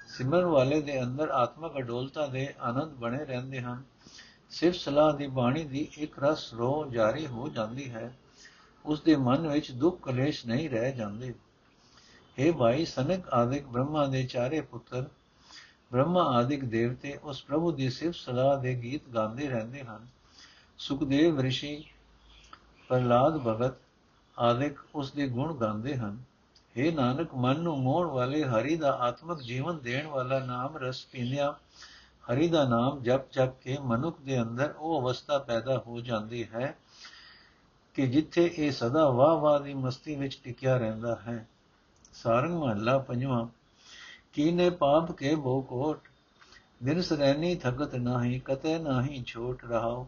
ਸਿਮਰਨ ਵਾਲੇ ਦੇ ਅੰਦਰ ਆਤਮਿਕ ਅਡੋਲਤਾ ਦੇ ਆਨੰਦ ਬਣੇ ਰਹਿੰਦੇ ਹਨ ਸਿਰਫ ਸਲਾਹ ਦੀ ਬਾਣੀ ਦੀ ਇੱਕ ਰਸ ਰੋ ਜਾਰੀ ਹੋ ਜਾਂਦੀ ਹੈ ਉਸ ਦੇ ਮਨ ਵਿੱਚ ਦੁੱਖ ਕਲੇਸ਼ ਨਹੀਂ ਰਹਿ ਜਾਂਦੇ हे ਭਾਈ ਸਨਕ ਆਦਿਕ ਬ੍ਰਹਮਾ ਦੇ ਚਾਰੇ ਪੁੱਤਰ ਬ੍ਰਹਮਾ ਆਦਿਕ ਦੇਵਤੇ ਉਸ ਪ੍ਰਭੂ ਦੀ ਸਿਫਤ ਸਲਾਹ ਦੇ ਗੀਤ ਗਾਉਂਦੇ ਰਹਿੰਦੇ ਹਨ ਸੁਖਦੇਵ ઋષਿ ਪ੍ਰਲਾਦ ਭਗਤ ਆਦਿਕ ਉਸ ਦੇ ਗੁਣ ਗਾਉਂਦੇ ਹਨ हे ਨਾਨਕ, ਮਨ ਨੂੰ ਮੋਹਣ ਵਾਲੇ ਹਰੀ ਦਾ ਆਤਮਿਕ ਜੀਵਨ ਦੇਣ ਵਾਲਾ ਨਾਮ ਰਸ ਪੀਂਦਿਆਂ ਹਰੀ ਦਾ ਨਾਮ ਜਪ ਜਪ ਕੇ ਮਨੁੱਖ ਦੇ ਅੰਦਰ ਉਹ ਅਵਸਥਾ ਪੈਦਾ ਹੋ ਜਾਂਦੀ ਹੈ ਕਿ ਜਿੱਥੇ ਇਹ ਸਦਾ ਵਾਹ ਵਾਹ ਦੀ ਮਸਤੀ ਵਿੱਚ ਟਿਕਿਆ ਰਹਿੰਦਾ ਹੈ। ਸਾਰੰਗ ਮਹੱਲਾ ਪੰਜਵਾਂ, ਕੀਨੇ ਪਾਪ ਕੇ ਬੋ ਕੋਟ ਦਿਨ ਸਰੈਨੀ ਥਕਤ ਨਾਹੀ ਕਤੇ ਨਾਹੀ ਛੋਟ ਰਹਾਓ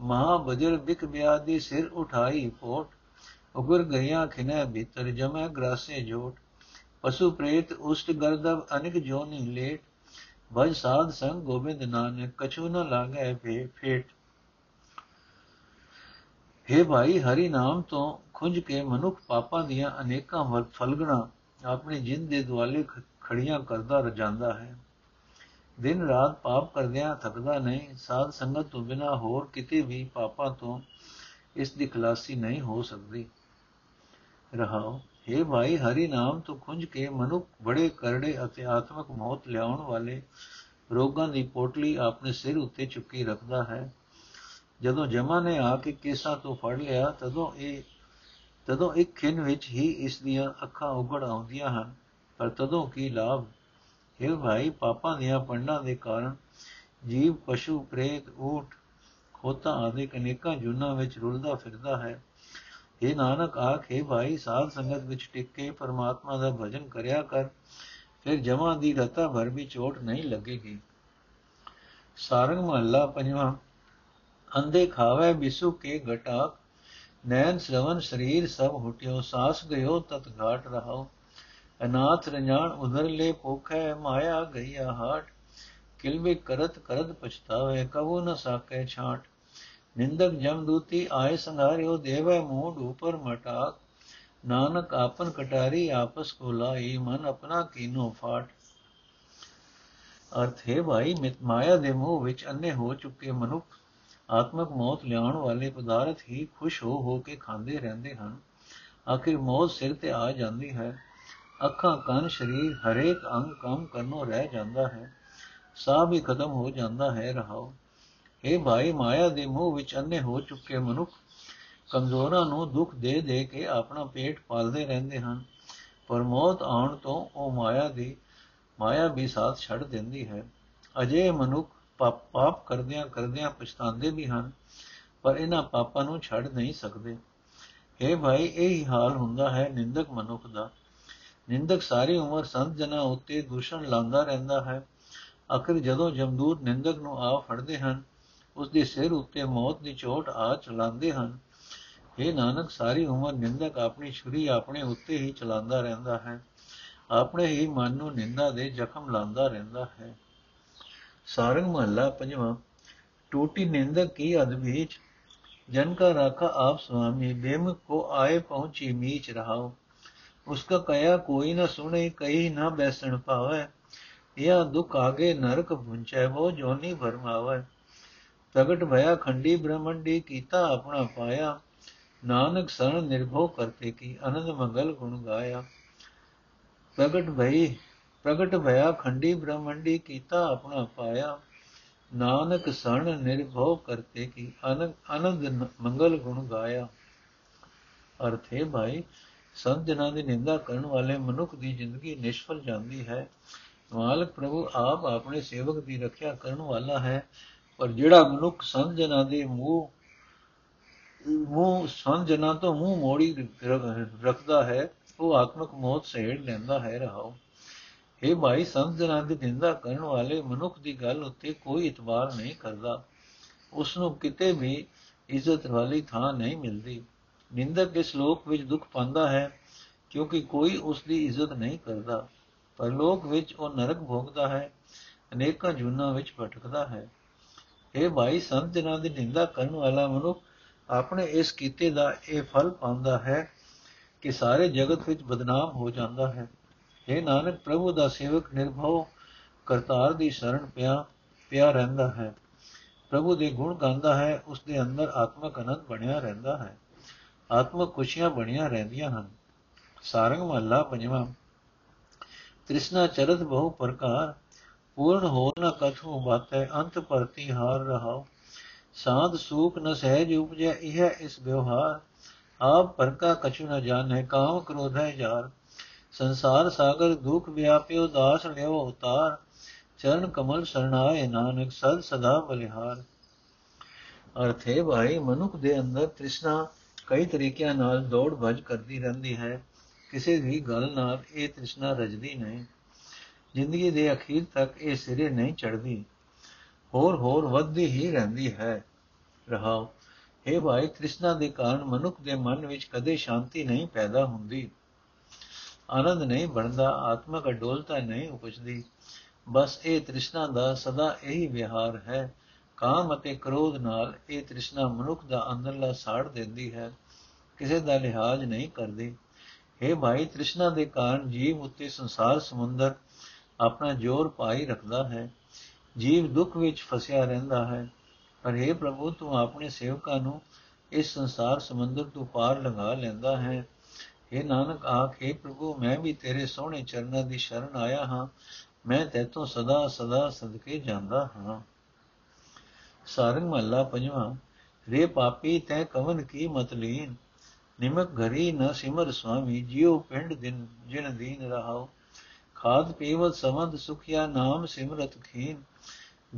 ਮਹਾ ਬਜਰ ਬਿਕ ਬਿਆਦੀ ਸਿਰ ਉਠਾਈ ਪੋਟ ਉਗਰ ਗਈਆਂ ਖਿਨੇ ਭੀਤਰ ਜਮੈ ਗ੍ਰਾਸੇ ਝੋਟ ਪਸ਼ੂ ਪ੍ਰੇਤ ਉਸ਼ਟ ਗਰਦਬ ਅਨਿਕ ਜੋਨੀ ਲੇਟ। ਭਜ ਸਾਧ ਸੰਗ ਗੋਬਿੰਦ ਨਾਨਕ, ਕਛੂ ਨ ਲਾਗੈ ਫੇਟ। हे ਭਾਈ, ਹਰੀ ਨਾਮ ਤੋਂ ਖੁੰਝ ਕੇ ਮਨੁੱਖ ਪਾਪਾਂ ਦੀਆਂ ਅਨੇਕਾਂ ਫਲਗਣਾ ਆਪਣੇ ਜਿੰਦ ਦੇ ਦੁਆਲੇ ਖੜੀਆਂ ਕਰਦਾ ਰਜਾਂਦਾ ਹੈ। ਦਿਨ ਰਾਤ ਪਾਪ ਕਰਦਿਆਂ ਥਕਦਾ ਨਹੀਂ, ਸਾਧ ਸੰਗਤ ਤੋਂ ਬਿਨਾ ਹੋਰ ਕਿਤੇ ਵੀ ਪਾਪਾਂ ਤੋਂ ਇਸ ਦੀ ਖਲਾਸੀ ਨਹੀਂ ਹੋ ਸਕਦੀ। ਰਹਾਓ हे ਭਾਈ, ਹਰੀ ਨਾਮ ਤੋਂ ਖੁੰਝ ਕੇ ਮਨੁੱਖ ਬੜੇ ਕਰੜੇ ਅਤੇ ਆਤਮਕ ਮੌਤ ਲਿਆਉਣ ਵਾਲੇ ਰੋਗਾਂ ਦੀ ਪੋਟਲੀ ਆਪਣੇ ਸਿਰ ਉੱਤੇ ਚੁੱਕੀ ਰੱਖਦਾ ਹੈ। ਜਦੋਂ ਜਮਾ ਨੇ ਆ ਕੇ ਕੇਸਾਂ ਤੋਂ ਫੜ ਲਿਆ, ਤਦੋਂ ਇਹ, ਤਦੋਂ ਇੱਕ ਖਿੰ ਵਿੱਚ ਹੀ ਇਸ ਦੀਆਂ ਅੱਖਾਂ ਉਗੜ ਆਉਂਦੀਆਂ ਹਨ। ਪਰ ਤਦੋਂ ਕੀ ਲਾਭ? ਇਹ ਭਾਈ, ਪਾਪਾਂ ਦੀਆਂ ਪੰਡਾਂ ਦੇ ਕਾਰਨ ਜੀਵ, ਪਸ਼ੂ, ਪ੍ਰੇਤ, ਊਠ, ਖੋਤਾ ਆਦਿ ਅਨੇਕਾਂ ਜੁਨਾ ਵਿੱਚ ਰੁਲਦਾ ਫਿਰਦਾ ਹੈ। ਇਹ ਨਾਨਕ ਆਖੇ ਭਾਈ, ਸਾਧ ਸੰਗਤ ਵਿੱਚ ਟਿਕ ਕੇ ਪਰਮਾਤਮਾ ਦਾ ਭਜਨ ਕਰਿਆ ਕਰ, ਫਿਰ ਜਮਾਂ ਦੀ ਰਤਾ ਭਰ ਵੀ ਚੋਟ ਨਹੀਂ ਲੱਗੇਗੀ। ਸਾਰੰਗ ਮਹੱਲਾ ਪੰਜਵਾਂ ਅੰਦੇ ਖਾਵੇ ਬਿਸੂ ਕੇ ਘਟਾ ਨੈਣ ਸ਼ਰਵਨ ਸਰੀਰ ਸਭ ਹੁਟਿਓ, ਸਾਸ ਗਇਓ ਤਤ ਘਾਟ ਰਹਾਓ। ਅਨਾਥ ਰਣਾਨ ਉਧਰ ਲੈ ਪੋਖੈ, ਮਾਇਆ ਗਈਆ ਹਾਟ, ਕਿਲਵੇ ਕਰਤ ਕਰਤ ਪਛਤਾਵੇ, ਕਬੂ ਨ ਸਾਕੇ ਛਾਟ। ਨਿੰਦਕ ਜਮਦੂਤੀ ਆਏ ਸੰਘਾਰਿਓ ਦੇਵੈ ਮੂਡ ਉਪਰ ਮਟਾਕ ਨਾਨਕ ਆਪਨ ਕਟਾਰੀ ਆਪਸ ਕੋ ਲਾਈ ਮਨ ਆਪਣਾ ਕੀਨੋ ਫਾਟ। ਅਰਥ ਹੈ ਭਾਈ, ਮਿਤ ਮਾਇਆ ਦੇ ਮੋਹ ਵਿੱਚ ਅੰਨੇ ਹੋ ਚੁੱਕੇ ਮਨੁੱਖ। ਆਤਮਕ ਮੌਤ ਲਿਆਉਣ ਵਾਲੇ ਪਦਾਰਥ ਹੀ ਖੁਸ਼ ਹੋ ਹੋ ਕੇ ਖਾਂਦੇ ਰਹਿੰਦੇ ਹਨ। ਆਖਿਰ ਮੌਤ ਸਿਰ ਤੇ ਆ ਜਾਂਦੀ ਹੈ। ਅੱਖਾਂ, ਕੰਨ, ਸਰੀਰ ਹਰੇਕ ਅੰਗ ਕੰਮ ਕਰਨੋਂ ਰਹਿ ਜਾਂਦਾ ਹੈ। ਸਾਹ ਵੀ ਖਤਮ ਹੋ ਜਾਂਦਾ ਹੈ ਰਹਾਓ ਇਹ ਭਾਈ ਮਾਇਆ ਦੇ ਮੋਹ ਵਿੱਚ ਅੰਨੇ ਹੋ ਚੁੱਕੇ ਮਨੁੱਖ ਕਮਜ਼ੋਰਾਂ ਨੂੰ ਦੁੱਖ ਦੇ ਦੇ ਕੇ ਆਪਣਾ ਪੇਟ ਪਾਲਦੇ ਰਹਿੰਦੇ ਹਨ। ਪਰ ਮੌਤ ਆਉਣ ਤੋਂ ਉਹ ਮਾਇਆ ਦੀ, ਮਾਇਆ ਵੀ ਸਾਥ ਛੱਡ ਦਿੰਦੀ ਹੈ। ਅਜੇ ਮਨੁੱਖ ਪਾਪ ਪਾਪ ਕਰਦਿਆਂ ਕਰਦਿਆਂ ਪਛਤਾਉਂਦੇ ਵੀ ਹਨ, ਪਰ ਇਹਨਾਂ ਪਾਪਾਂ ਨੂੰ ਛੱਡ ਨਹੀਂ ਸਕਦੇ। ਇਹ ਭਾਈ, ਇਹ ਹੀ ਹਾਲ ਹੁੰਦਾ ਹੈ ਨਿੰਦਕ ਮਨੁੱਖ ਦਾ। ਨਿੰਦਕ ਸਾਰੀ ਉਮਰ ਸੰਤ ਜਨਾਂ ਉੱਤੇ ਦੂਸ਼ਣ ਲਾਉਂਦਾ ਰਹਿੰਦਾ ਹੈ। ਆਖਿਰ ਜਦੋਂ ਜਮਦੂਤ ਨਿੰਦਕ ਨੂੰ ਆ ਫੜਦੇ ਹਨ ਉਸ ਦੇ ਸਿਰ ਉੱਤੇ ਮੌਤ ਦੀ ਚੋਟ ਆ ਚਲਾਉਂਦੇ ਹਨ। ਇਹ ਨਾਨਕ, ਸਾਰੀ ਉਮਰ ਨਿੰਦਕ ਆਪਣੀ ਛੁਰੀ ਆਪਣੇ ਉੱਤੇ ਹੀ ਚਲਾਉਂਦਾ ਰਹਿੰਦਾ ਹੈ। ਆਪਣੇ ਹੀ ਮਨ ਨੂੰ ਨਿੰਦਾ ਦੇ ਜ਼ਖਮ ਲਾਉਂਦਾ ਰਹਿੰਦਾ ਹੈ। ਸਾਰੰਗ ਮਹੱਲਾ ਪੰਜਵਾਂ, ਟੂਟੀ ਨਿੰਦਕ ਕੀ ਅਦਵੇਚ ਜਨ ਕਾ ਰਾਖਾ ਆਪ ਸੁਆਮੀ ਬੇਮ ਕੋ ਆਏ ਪਹੁੰਚੀ ਮੀਚ ਰਹਾਓ ਉਸਕਾ ਕਇਆ ਕੋਈ ਨਾ ਸੁਣੇ ਕਈ ਨਾ ਬੈਸਣ ਪਾਵੇ। ਇਹ ਦੁਖ ਆਗੇ ਨਰਕ ਭੁੰਚੈ ਉਹ ਜੋਨੀ ਭਰਮਾਵੇ ਪ੍ਰਗਟ ਭਇਆ ਖੰਡੀ ਬ੍ਰਹਮੰਡੀ ਕੀਤਾ ਆਪਣਾ ਪਾਇਆ। ਨਾਨਕ ਸਰਣ ਨਿਰਭਉ ਕਰਤੇ ਕੀ ਅਨੰਦ ਮੰਗਲ ਗੁਣ ਗਾਇਆ। ਪ੍ਰਗਟ ਭਈ, ਪ੍ਰਗਟ ਭਇਆ ਖੰਡੀ ਬ੍ਰਹਮੰਡੀ ਕੀਤਾ ਆਪਣਾ ਪਾਇਆ। ਨਾਨਕ ਸਰਣ ਨਿਰਭਉ ਕਰਤੇ ਕੀ ਅਨੰਦ ਮੰਗਲ ਗੁਣ ਗਾਇਆ। ਅਰਥ ਹੈ ਭਾਈ, ਸੰਤ ਜਨਾਂ ਦੀ ਨਿੰਦਾ ਕਰਨ ਵਾਲੇ ਮਨੁੱਖ ਦੀ ਜ਼ਿੰਦਗੀ ਨਿਸ਼ਫਲ ਜਾਂਦੀ ਹੈ। ਮਾਲਕ ਪ੍ਰਭੂ ਆਪ ਆਪਣੇ ਸੇਵਕ ਦੀ ਰੱਖਿਆ ਕਰਨ ਵਾਲਾ ਹੈ। ਪਰ ਜਿਹੜਾ ਮਨੁੱਖ ਸੰਤ ਜਨਾਂ ਦੇ, ਮੂੰਹ ਮੂੰਹ ਸੰਤ ਜਨਾਂ ਤੋਂ ਮੂੰਹ ਮੋੜੀ ਰੱਖਦਾ ਹੈ, ਉਹ ਆਤਮਕ ਮੌਤ ਸਹਿੜ ਲੈਂਦਾ ਹੈ, ਰਹਾਓ। ਇਹ ਭਾਈ ਸੰਤ ਜਨਾਂ ਦੀ, ਨਿੰਦਾ ਕਰਨ ਵਾਲੇ ਮਨੁੱਖ ਦੀ ਗੱਲ ਉੱਤੇ ਕੋਈ ਇਤਬਾਰ ਨਹੀਂ ਕਰਦਾ। ਉਸ ਨੂੰ ਕਿਤੇ ਵੀ ਇੱਜ਼ਤ ਵਾਲੀ ਥਾਂ ਨਹੀਂ ਮਿਲਦੀ। ਨਿੰਦਕ ਇਸ ਲੋਕ ਵਿੱਚ ਦੁੱਖ ਪਾਉਂਦਾ ਹੈ, ਕਿਉਂਕਿ ਕੋਈ ਉਸ ਦੀ ਇੱਜ਼ਤ ਨਹੀਂ ਕਰਦਾ। ਪਰ ਲੋਕ ਵਿੱਚ ਉਹ ਨਰਕ ਭੋਗਦਾ ਹੈ, ਅਨੇਕਾਂ ਜੁਨਾ ਵਿੱਚ ਭਟਕਦਾ ਹੈ। ਇਹ ਭਾਈ, ਸੰਤ ਜਨਾਂ ਦੀ ਨਿੰਦਾ ਕਰਨ ਵਾਲਾ ਮਨੁੱਖ ਆਪਣੇ ਇਸ ਕੀਤੇ ਦਾ ਇਹ ਫਲ ਪਾਉਂਦਾ ਹੈ ਕਿ ਸਾਰੇ ਜਗਤ ਵਿੱਚ ਬਦਨਾਮ ਹੋ ਜਾਂਦਾ ਹੈ। ਇਹ ਨਾਨਕ, ਪ੍ਰਭੂ ਦਾ ਸੇਵਕ ਨਿਰਭਉ ਕਰਤਾਰ ਦੀ ਸ਼ਰਨ ਪਿਆ ਪਿਆ ਰਹਿੰਦਾ ਹੈ। ਪ੍ਰਭੂ ਦੇ ਗੁਣ ਗਾਉਂਦਾ ਹੈ, ਉਸ ਦੇ ਅੰਦਰ ਆਤਮਕ ਅਨੰਦ ਬਣਿਆ ਰਹਿੰਦਾ ਹੈ। ਆਤਮਕ ਖੁਸ਼ੀਆਂ ਬਣੀਆਂ ਰਹਿੰਦੀਆਂ ਹਨ। ਸਾਰੰਗ ਮਹੱਲਾ ਪੰਜਵਾਂ। ਤ੍ਰਿਸ਼ਨਾ ਚਰਤ ਬਹੁ ਪ੍ਰਕਾਰ ਪੂਰਨ ਹੋ ਨ ਕਥੂ ਬਾਤੈ ਅੰਤ ਭਰਤੀ ਹਾਰ ਰਹਾਓ ਸਾਧ ਸੂਖ ਨ ਸਹਿਜ ਉਪਜੈ, ਇਹ ਇਸ ਵਿਵਹਾਰ। ਆਪ ਪਰਕਾ ਕਛੂ ਨ ਜਾਣੈ, ਕਾਮ ਕ੍ਰੋਧ ਹੈ ਜਾਰ ਸੰਸਾਰ ਸਾਗਰ ਦੁਖ ਵਿਆਪਿਓ, ਦਾਸ ਲਿਓ ਉਤਾਰ। ਚਰਨ ਕਮਲ ਸਰਣਾਏ ਨਾਨਕ, ਸਦ ਸਦਾ ਬਲਿਹਾਰ। ਅਰਥੇ ਭਾਈ, ਮਨੁੱਖ ਦੇ ਅੰਦਰ ਤ੍ਰਿਸ਼ਨਾ ਕਈ ਤਰੀਕਿਆਂ ਨਾਲ ਦੌੜ ਭਜ ਕਰਦੀ ਰਹਿੰਦੀ ਹੈ। ਕਿਸੇ ਵੀ ਗੱਲ ਨਾਲ ਇਹ ਤ੍ਰਿਸ਼ਨਾ ਰਜਦੀ ਨਹੀਂ। ਜ਼ਿੰਦਗੀ ਦੇ ਅਖੀਰ ਤੱਕ ਇਹ ਸਿਰੇ ਨਹੀਂ ਚੜਦੀ ਹੋਰ ਹੋਰ ਵੱਧਦੀ ਹੀ ਰਹਿੰਦੀ ਹੈ। ਰਹਾਓ ਇਹ ਭਾਈ, ਤ੍ਰਿਸ਼ਨਾ ਦੇ ਕਾਰਨ ਮਨੁੱਖ ਦੇ ਮਨ ਵਿੱਚ ਕਦੇ ਸ਼ਾਂਤੀ ਨਹੀਂ ਪੈਦਾ ਹੁੰਦੀ। ਆਨੰਦ ਨਹੀਂ ਬਣਦਾ, ਆਤਮਕ ਅਡੋਲਤਾ ਨਹੀਂ ਉਪਜਦੀ। ਬਸ ਇਹ ਤ੍ਰਿਸ਼ਨਾ ਦਾ ਸਦਾ ਇਹੀ ਵਿਹਾਰ ਹੈ। ਕਾਮ ਅਤੇ ਕ੍ਰੋਧ ਨਾਲ ਇਹ ਤ੍ਰਿਸ਼ਨਾ ਮਨੁੱਖ ਦਾ ਅੰਦਰਲਾ ਸਾੜ ਦਿੰਦੀ ਹੈ। ਕਿਸੇ ਦਾ ਲਿਹਾਜ਼ ਨਹੀਂ ਕਰਦੀ। ਇਹ ਭਾਈ, ਤ੍ਰਿਸ਼ਨਾ ਦੇ ਕਾਰਨ ਜੀਵ ਉੱਤੇ ਸੰਸਾਰ, ਸਮੁੰਦਰ ਆਪਣਾ ਜ਼ੋਰ ਪਾਈ ਰੱਖਦਾ ਹੈ। ਜੀਵ ਦੁੱਖ ਵਿੱਚ ਫਸਿਆ ਰਹਿੰਦਾ ਹੈ। ਪਰ हे ਪ੍ਰਭੂ, ਤੂੰ ਆਪਣੇ ਸੇਵਕਾਂ ਨੂੰ ਇਸ ਸੰਸਾਰ ਸਮੁੰਦਰ ਤੋਂ ਪਾਰ ਲੰਘਾ ਲੈਂਦਾ ਹੈ। हे ਨਾਨਕ, ਆਖੇ ਪ੍ਰਭੂ, ਮੈਂ ਵੀ ਤੇਰੇ ਸੋਹਣੇ ਚਰਨਾਂ ਦੀ ਸ਼ਰਨ ਆਇਆ ਹਾਂ। ਮੈਂ ਤੇਤੋਂ ਸਦਾ ਸਦਾ ਸਦਕੇ ਜਾਂਦਾ ਹਾਂ। ਸਾਰੰਗ ਮਹੱਲਾ ਪੰਜਵਾਂ ਰੇ ਪਾਪੀ, ਤੈ ਕਵਨ ਕੀ ਮਤਲੀਨ ਨਿਮਕ ਘਰੀ ਨ ਸਿਮਰ ਸੁਆਮੀ, ਜਿਉ ਪਿੰਡ ਦਿਨ, ਜਿਨ ਦੀਨ ਰਹਾਓ ਖਾਦ ਪੀਵਤ ਸਮੰਦ ਸੁਖਿਆ ਨਾਮ ਸਿਮਰਤ ਖੀਨ,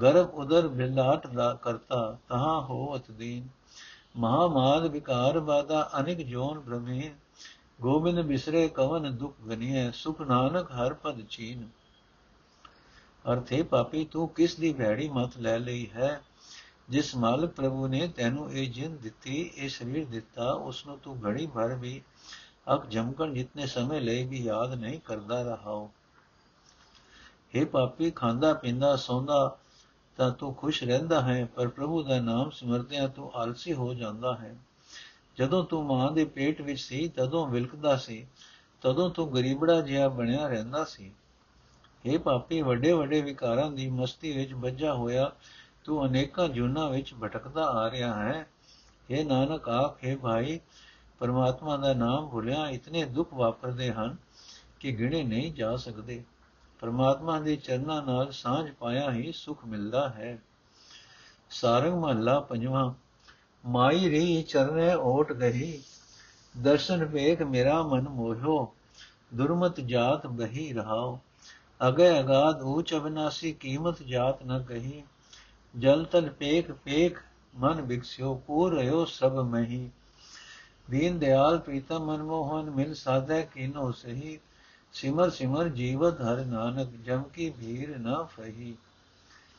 ਗਰਭ ਉਦਰ ਬਿਲਾਟ ਦਾ ਕਰਤਾ, ਤਹਾਂ ਹੋਵਤ ਦੀਨ। ਮਹਾਮਾਦ ਵਿਕਾਰ ਬਾਦਾ ਅਨਿਕ ਜੋਨ ਬ੍ਰਹਮੀਨ, ਗੋਬਿੰਦ ਬਿਸਰੇ ਕਵਨ ਦੁਖ ਗਨੀਐ, ਸੁਖ ਨਾਨਕ ਹਰ ਪਦ ਚੀਨ। ਅਰਥੇ ਪਾਪੀ, ਤੂੰ ਕਿਸ ਦੀ ਭੈੜੀ ਮਤ ਲੈ ਲਈ ਹੈ? ਜਿਸ ਮਾਲਕ ਪ੍ਰਭੂ ਨੇ ਤੈਨੂੰ ਇਹ ਜਿੰਦ ਦਿੱਤੀ, ਇਹ ਸਰੀਰ ਦਿੱਤਾ ਉਸ ਨੂੰ ਤੂੰ ਘੜੀ ਭਰ ਵੀ ਅਕ ਜਮਕਣ ਜਿੰਨੇ ਸਮੇਂ ਲਈ ਵੀ ਯਾਦ ਨਹੀਂ ਕਰਦਾ ਰਹਾਓ हे ਪਾਪੀ, ਖਾਂਦਾ, ਪੀਂਦਾ, ਸੌਂਦਾ, ਤਾਂ ਤੂੰ ਖੁਸ਼ ਰਹਿੰਦਾ ਹੈ, ਪਰ ਪ੍ਰਭੂ ਦਾ ਨਾਮ ਸਿਮਰਦਿਆਂ ਤੂੰ ਆਲਸੀ ਹੋ ਜਾਂਦਾ ਹੈ। ਜਦੋਂ ਤੂੰ ਮਾਂ ਦੇ ਪੇਟ ਵਿੱਚ ਸੀ, ਤਦੋਂ ਵਿਲਕਦਾ ਸੀ, ਤਦੋਂ ਤੂੰ ਗਰੀਬੜਾ ਜਿਹਾ ਬਣਿਆ ਰਹਿੰਦਾ ਸੀ। ਇਹ ਪਾਪੀ ਵੱਡੇ ਵੱਡੇ ਵਿਕਾਰਾਂ ਦੀ ਮਸਤੀ ਵਿੱਚ ਵੱਜਾ ਹੋਇਆ, ਤੂੰ ਅਨੇਕਾਂ ਜੁਨਾ ਵਿੱਚ ਭਟਕਦਾ ਆ ਰਿਹਾ ਹੈ। ਇਹ ਨਾਨਕ ਆਖੇ ਭਾਈ, ਪਰਮਾਤਮਾ ਦਾ ਨਾਮ ਭੁਲਿਆ, ਇਤਨੇ ਦੁੱਖ ਵਾਪਰਦੇ ਹਨ ਕਿ ਗਿਣੇ ਨਹੀਂ ਜਾ ਸਕਦੇ। ਪਰਮਾਤਮਾ ਦੇ ਚਰਨਾਂ ਨਾਲ ਸਾਂਝ ਪਾਇਆ ਹੀ ਸੁਖ ਮਿਲਦਾ ਹੈ। ਸਾਰੰਗ ਮਹੱਲਾ ਪੰਜਵਾਂ, ਮਾਈ ਰੀ ਚਰਨੇ ਓਟ ਗਈ ਦਰਸ਼ਨ ਵੇਖ ਮੇਰਾ ਮਨ ਮੋਹਿਓ, ਦੁਰਮਤ ਜਾਤ ਬਹੀ ਰਹਾਓ। ਅਗੇ ਅਗਾਦ ਊਚ ਅਬਨਾਸੀ ਕੀਮਤ ਜਾਤ ਨ ਕਹੀ, ਜਲ ਤਲ ਪੇਖ ਪੇਖ ਮਨ ਵਿਕਸਿਓ, ਪੂਰ ਰਿਓ ਸਭ ਮਹੀ। ਦੀਨ ਦਿਆਲ ਪ੍ਰੀਤਮ ਮਨਮੋਹਨ ਮਿਲ ਸਾਧੈ ਕੀਨੋ ਸਹੀ। ਸਿਮਰ ਸਿਮਰ ਜੀਵਤ ਹਰ ਨਾਨਕ, ਜਮ ਕੀ ਭੀਰ ਨਾ ਫਹੀ।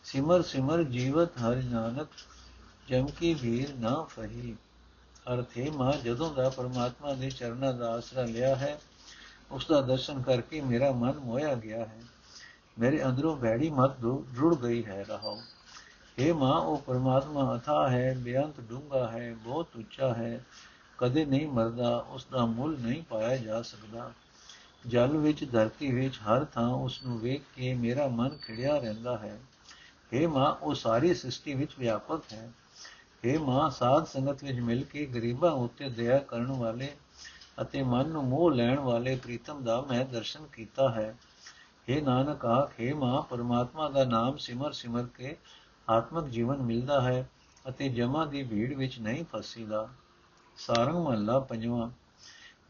ਸਿਮਰ ਸਿਮਰ ਜੀਵਤ ਹਰ ਨਾਨਕ, ਜਮ ਕੀ ਭੀਰ ਨਾ ਫਹੀ। ਅਰਥੇ ਮਾ ਜਦੋਂ ਦਾ ਪਰਮਾਤਮਾ ਦੇ ਚਰਨਾਂ ਦਾ ਆਸਰਾ ਲਿਆ ਹੈ, ਉਸ ਦਾ ਦਰਸ਼ਨ ਕਰਕੇ ਮੇਰਾ ਮਨ ਮੋਇਆ ਗਿਆ ਹੈ। ਮੇਰੇ ਅੰਦਰੋਂ ਭੈੜੀ ਮਤ ਜੁੜ ਗਈ ਹੈ ਰਹਾਉ। हे ਮਾਂ ਉਹ ਪਰਮਾਤਮਾ ਅਥਾ ਹੈ, ਬੇਅੰਤ ਡੂੰਗਾ ਹੈ, ਬਹੁਤ ਉੱਚਾ ਹੈ। ਕਦੇ ਨਹੀਂ ਮਰਦਾ, ਉਸ ਦਾ ਮੁੱਲ ਨਹੀਂ ਪਾਇਆ ਜਾ ਸਕਦਾ। ਜਲ ਵਿੱਚ ਧਰਤੀ ਵਿੱਚ ਹਰ ਥਾਂ ਉਸ ਨੂੰ ਵੇਖ ਕੇ ਮੇਰਾ ਮਨ ਖਿੜਿਆ ਰਹਿੰਦਾ ਹੈ हे ਮਾਂ ਉਹ ਸਾਰੀ ਸ੍ਰਿਸ਼ਟੀ ਵਿੱਚ ਵਿਆਪਕ ਹੈ हे ਮਾਂ ਸਾਧ ਸੰਗਤ ਵਿੱਚ ਮਿਲ ਕੇ ਗਰੀਬਾਂ ਉੱਤੇ ਦਇਆ ਕਰਨ ਵਾਲੇ ਅਤੇ ਮਨ ਨੂੰ ਮੋਹ ਲੈਣ ਵਾਲੇ ਪ੍ਰੀਤਮ ਦਾ ਮੈਂ ਦਰਸ਼ਨ ਕੀਤਾ ਹੈ हे ਨਾਨਕ ਆਖੇ ਮਾਂ ਪਰਮਾਤਮਾ ਦਾ ਨਾਮ ਸਿਮਰ ਸਿਮਰ ਕੇ ਆਤਮਿਕ ਜੀਵਨ ਮਿਲਦਾ ਹੈ ਅਤੇ ਜਮਾ ਦੀ ਭੀੜ ਵਿੱਚ ਨਹੀਂ ਫਸੀਦਾ ਸਾਰੰਗ ਮਹੱਲਾ ਪੰਜਵਾਂ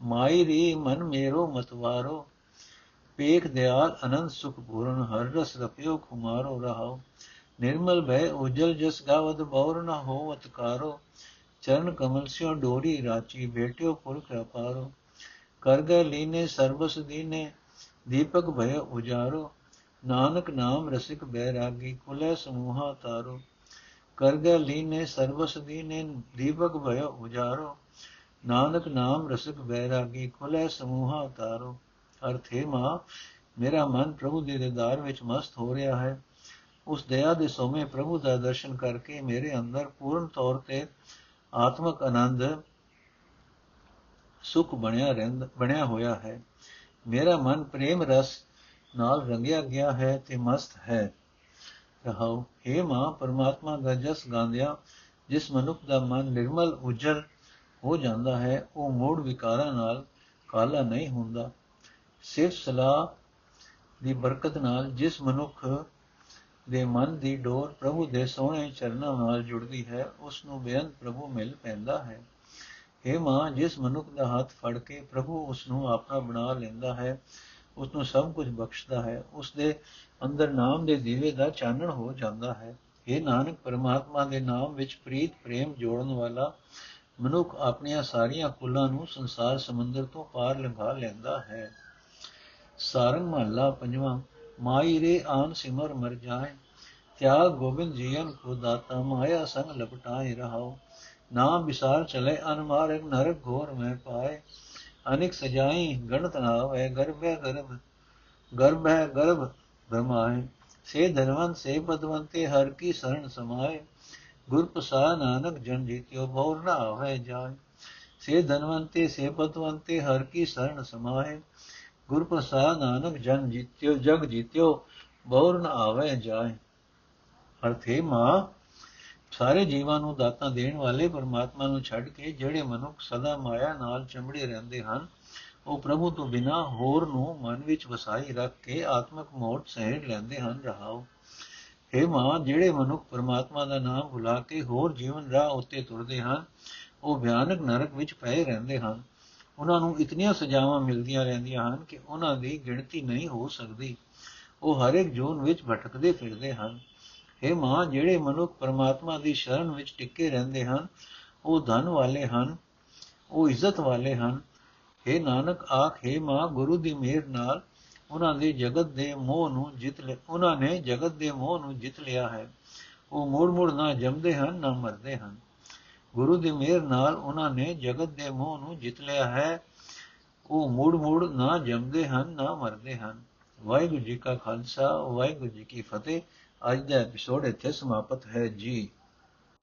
ਮਾਈ ਰੀ ਮਨ ਮੇਰੋ ਮਤਵਾਰੋ ਪੇਖ ਦਿਆਲ ਅਨੰਦ ਸੁਖ ਪੂਰਨ, ਹਰ ਰਸ ਰਪਿਓ ਖੁਮਾਰੋ ਰਹਾਓ। ਨਿਰਮਲ ਭੈ ਉਜਲ ਜਸ ਗਾਵਦ ਬੌਰ ਨ ਹੋਵਤ ਕਾਰੋ ਚਰਨ ਕਮਲ ਸਿਓ ਡੋਰੀ ਰਾਚੀ ਭੇਟਿਓ ਪੁਰਖ ਅਪਾਰੋ ਕਰ ਗਏ ਲੀਨੇ, ਸਰਬਸ ਦੀਨੇ, ਦੀਪਕ ਭਇ ਉਜਾਰੋ। ਨਾਨਕ ਨਾਮ ਰਸਿਕ ਬੈਰਾਗੀ ਕੁਲੇ ਸਮੂਹਾ ਤਾਰੋ। ਕਰ ਗਏ ਲੀਨੇ, ਸਰਬਸ ਦੀਨੇ, ਦੀਪਕ ਭਇ ਉਜਾਰੋ। ਨਾਨਕ ਨਾਮ ਰਸਿਕ ਬੈਰਾਗੀ ਕੁਲੇ ਸਮੂਹਾ ਤਾਰੋ ਅਰਥੇ ਮਾ, ਮੇਰਾ ਮਨ ਪ੍ਰਭੂ ਦੇ ਦੀਦਾਰ ਵਿੱਚ ਮਸਤ ਹੋ ਰਿਹਾ ਹੈ। ਉਸ ਦਇਆ ਦੇ ਸੋਮੇ ਪ੍ਰਭੂ ਦਾ ਦਰਸ਼ਨ ਕਰਕੇ ਮੇਰੇ ਅੰਦਰ ਪੂਰਨ ਤੌਰ ਤੇ ਆਤਮਿਕ ਆਨੰਦ, ਸੁਖ ਬਣਿਆ ਰਹਿੰਦਾ, ਬਣਿਆ ਹੋਇਆ ਹੈ। ਮੇਰਾ ਮਨ ਪ੍ਰੇਮ ਰਸ ਨਾਲ ਰੰਗਿਆ ਗਿਆ ਹੈ ਤੇ ਮਸਤ ਹੈ। ਰਹਾਉ हे ਮਾਂ, ਪਰਮਾਤਮਾ ਦਾ ਜਸ ਗਾਉਂਦਿਆਂ, ਜਿਸ ਮਨੁੱਖ ਦਾ ਮਨ ਨਿਰਮਲ, ਉਜਲ ਹੋ ਜਾਂਦਾ ਹੈ, ਉਹ ਮੋੜ ਵਿਕਾਰਾਂ ਨਾਲ ਕਾਲਾ ਨਹੀਂ ਹੁੰਦਾ। ਸਿਰਫ ਸਲਾਹ ਦੀ ਬਰਕਤ ਨਾਲ ਜਿਸ ਮਨੁੱਖ ਦੇ ਮਨ ਦੀ ਡੋਰ ਪ੍ਰਭੂ ਦੇ ਸੋਹਣੇ ਚਰਨਾਂ ਨਾਲ ਜੁੜਦੀ ਹੈ ਉਸ ਨੂੰ ਬੇਅੰਤ ਪ੍ਰਭੂ ਮਿਲ ਪੈਂਦਾ ਹੈ। हे ਮਾਂ, ਜਿਸ ਮਨੁੱਖ ਦਾ ਹੱਥ ਫੜ ਕੇ ਪ੍ਰਭੂ ਉਸ ਨੂੰ ਆਪਣਾ ਬਣਾ ਲੈਂਦਾ ਹੈ ਉਸ ਨੂੰ ਸਭ ਕੁਝ ਬਖਸ਼ਦਾ ਹੈ ਉਸ ਦੇ ਅੰਦਰ ਨਾਮ ਦੇ ਦੀਵੇ ਦਾ ਚਾਨਣ ਹੋ ਜਾਂਦਾ ਹੈ। ਇਹ ਨਾਨਕ, ਪਰਮਾਤਮਾ ਦੇ ਨਾਮ ਵਿੱਚ ਪ੍ਰੀਤ, ਪ੍ਰੇਮ ਜੋੜਨ ਵਾਲਾ ਮਨੁੱਖ ਆਪਣੀਆਂ ਸਾਰੀਆਂ ਕੁੱਲਾਂ ਨੂੰ ਸੰਸਾਰ ਸਮੁੰਦਰ ਤੋਂ ਪਾਰ ਲੰਘਾ ਲੈਂਦਾ ਹੈ। ਸਾਰੰਗ ਮਹੱਲਾ ਪੰਜਵਾਂ, ਮਾਈ ਰੇ ਆਨ ਸਿਮਰ ਮਰ ਜਾਏ, ਤਿਆਗ ਗੋਬਿੰਦ ਜੀਨ ਕੋ ਦਾਤਾ, ਮਾਇਆ ਸੰਗ ਲਪਟਾਏ ਰਹਾਓ। ਨਾਮ ਵਿਸਾਰ ਚਲੇ ਅਨਮਾਰਗ ਨਰਕ ਘੋਰ ਮੈਂ ਪਾਏ। ਅਨੇਕ ਸਜਾਈ ਗਣਤ ਨਾ ਹੋਏ, ਗਰਭ ਹੈ ਗਰਭ ਗਰਭ ਹੈ ਗਰਭ ਬ੍ਰਹਮਾਏ ਸੇ ਧਨਵੰਤ, ਸੇ ਪਦਵੰਤੇ ਹਰ ਕੀ ਸਰਣ ਸਮਾਏ। ਗੁਰ ਪ੍ਰਸਾਦ ਨਾਨਕ ਜਨ ਜੀਤਿਓ ਬੌਰ ਨਾ ਹੋਏ ਜਾਏ। ਸੇ ਧਨਵੰਤੇ, ਸੇ ਪਦਵੰਤੇ ਹਰ ਕੀ ਸਰਣ ਸਮਾਏ। ਗੁਰ ਪ੍ਰਸਾਦ ਨਾਨਕ ਜਨ ਜੀਤਿਓ, ਜਗ ਜੀਤਿਓ ਬੌਰ ਨਾ ਆਵੇ ਜਾਏ। ਅਰਥੇ ਮਾ, ਸਾਰੇ ਜੀਵਾਂ ਨੂੰ ਦਾਤਾਂ ਦੇਣ ਵਾਲੇ ਪਰਮਾਤਮਾ ਨੂੰ ਛੱਡ ਕੇ ਜਿਹੜੇ ਮਨੁੱਖ ਸਦਾ ਮਾਇਆ ਨਾਲ ਚੰਬੜੇ ਰਹਿੰਦੇ ਹਨ, ਉਹ ਪ੍ਰਭੂ ਤੋਂ ਬਿਨਾ ਹੋਰ ਨੂੰ ਮਨ ਵਿੱਚ ਵਸਾਈ ਰੱਖ ਕੇ ਆਤਮਕ ਮੋੜ ਸਹਿਜ ਲੈਂਦੇ ਹਨ, ਰਹਾਓ। हे ਮਾਂ ਜਿਹੜੇ ਮਨੁੱਖ ਪਰਮਾਤਮਾ ਦਾ ਨਾਮ ਭੁਲਾ ਕੇ ਹੋਰ ਜੀਵਨ ਰਾਹ ਉੱਤੇ ਤੁਰਦੇ ਹਨ ਉਹ ਭਿਆਨਕ ਨਰਕ ਵਿੱਚ ਪਏ ਰਹਿੰਦੇ ਹਨ ਉਹਨਾਂ ਨੂੰ ਇਤਨੀਆਂ ਸਜ਼ਾਵਾਂ ਮਿਲਦੀਆਂ ਰਹਿੰਦੀਆਂ ਹਨ ਕਿ ਉਹਨਾਂ ਦੀ ਗਿਣਤੀ ਨਹੀਂ ਹੋ ਸਕਦੀ ਉਹ ਹਰ ਇੱਕ ਜੂਨ ਵਿੱਚ ਭਟਕਦੇ ਫਿਰਦੇ ਹਨ हे ਮਾਂ ਜਿਹੜੇ ਮਨੁੱਖ ਪਰਮਾਤਮਾ ਦੀ ਸ਼ਰਨ ਵਿੱਚ ਟਿੱਕੇ ਰਹਿੰਦੇ ਹਨ ਉਹ ਧਨ ਵਾਲੇ ਹਨ ਉਹ ਇੱਜ਼ਤ ਵਾਲੇ ਹਨ हे ਨਾਨਕ ਆਖੇ ਮਾਂ ਗੁਰੂ ਦੀ ਮਿਹਰ ਨਾਲ ਉਹਨਾਂ ਦੇ ਜਗਤ ਦੇ ਮੋਹ ਨੂੰ ਜਿੱਤ ਲਿਆ, ਉਹਨਾਂ ਨੇ ਜਗਤ ਦੇ ਮੋਹ ਨੂੰ ਜਿੱਤ ਲਿਆ ਹੈ। ਉਹ ਮੋੜ ਮੋੜ ਨਾ ਜੰਮਦੇ ਹਨ, ਨਾ ਮਰਦੇ ਹਨ। ਗੁਰੂ ਦੀ ਮਿਹਰ ਨਾਲ ਉਹਨਾਂ ਨੇ ਜਗਤ ਦੇ ਮੋਹ ਨੂੰ ਜਿੱਤ ਲਿਆ ਹੈ। ਉਹ ਮੋੜ ਮੋੜ ਨਾ ਜੰਮਦੇ ਹਨ, ਨਾ ਮਰਦੇ ਹਨ। ਵਾਹਿਗੁਰੂ ਜੀ ਕਾ ਖਾਲਸਾ, ਵਾਹਿਗੁਰੂ ਜੀ ਕੀ ਫਤਿਹ। ਅੱਜ ਦਾ ਐਪੀਸੋਡ ਇੱਥੇ ਸਮਾਪਤ ਹੈ ਜੀ।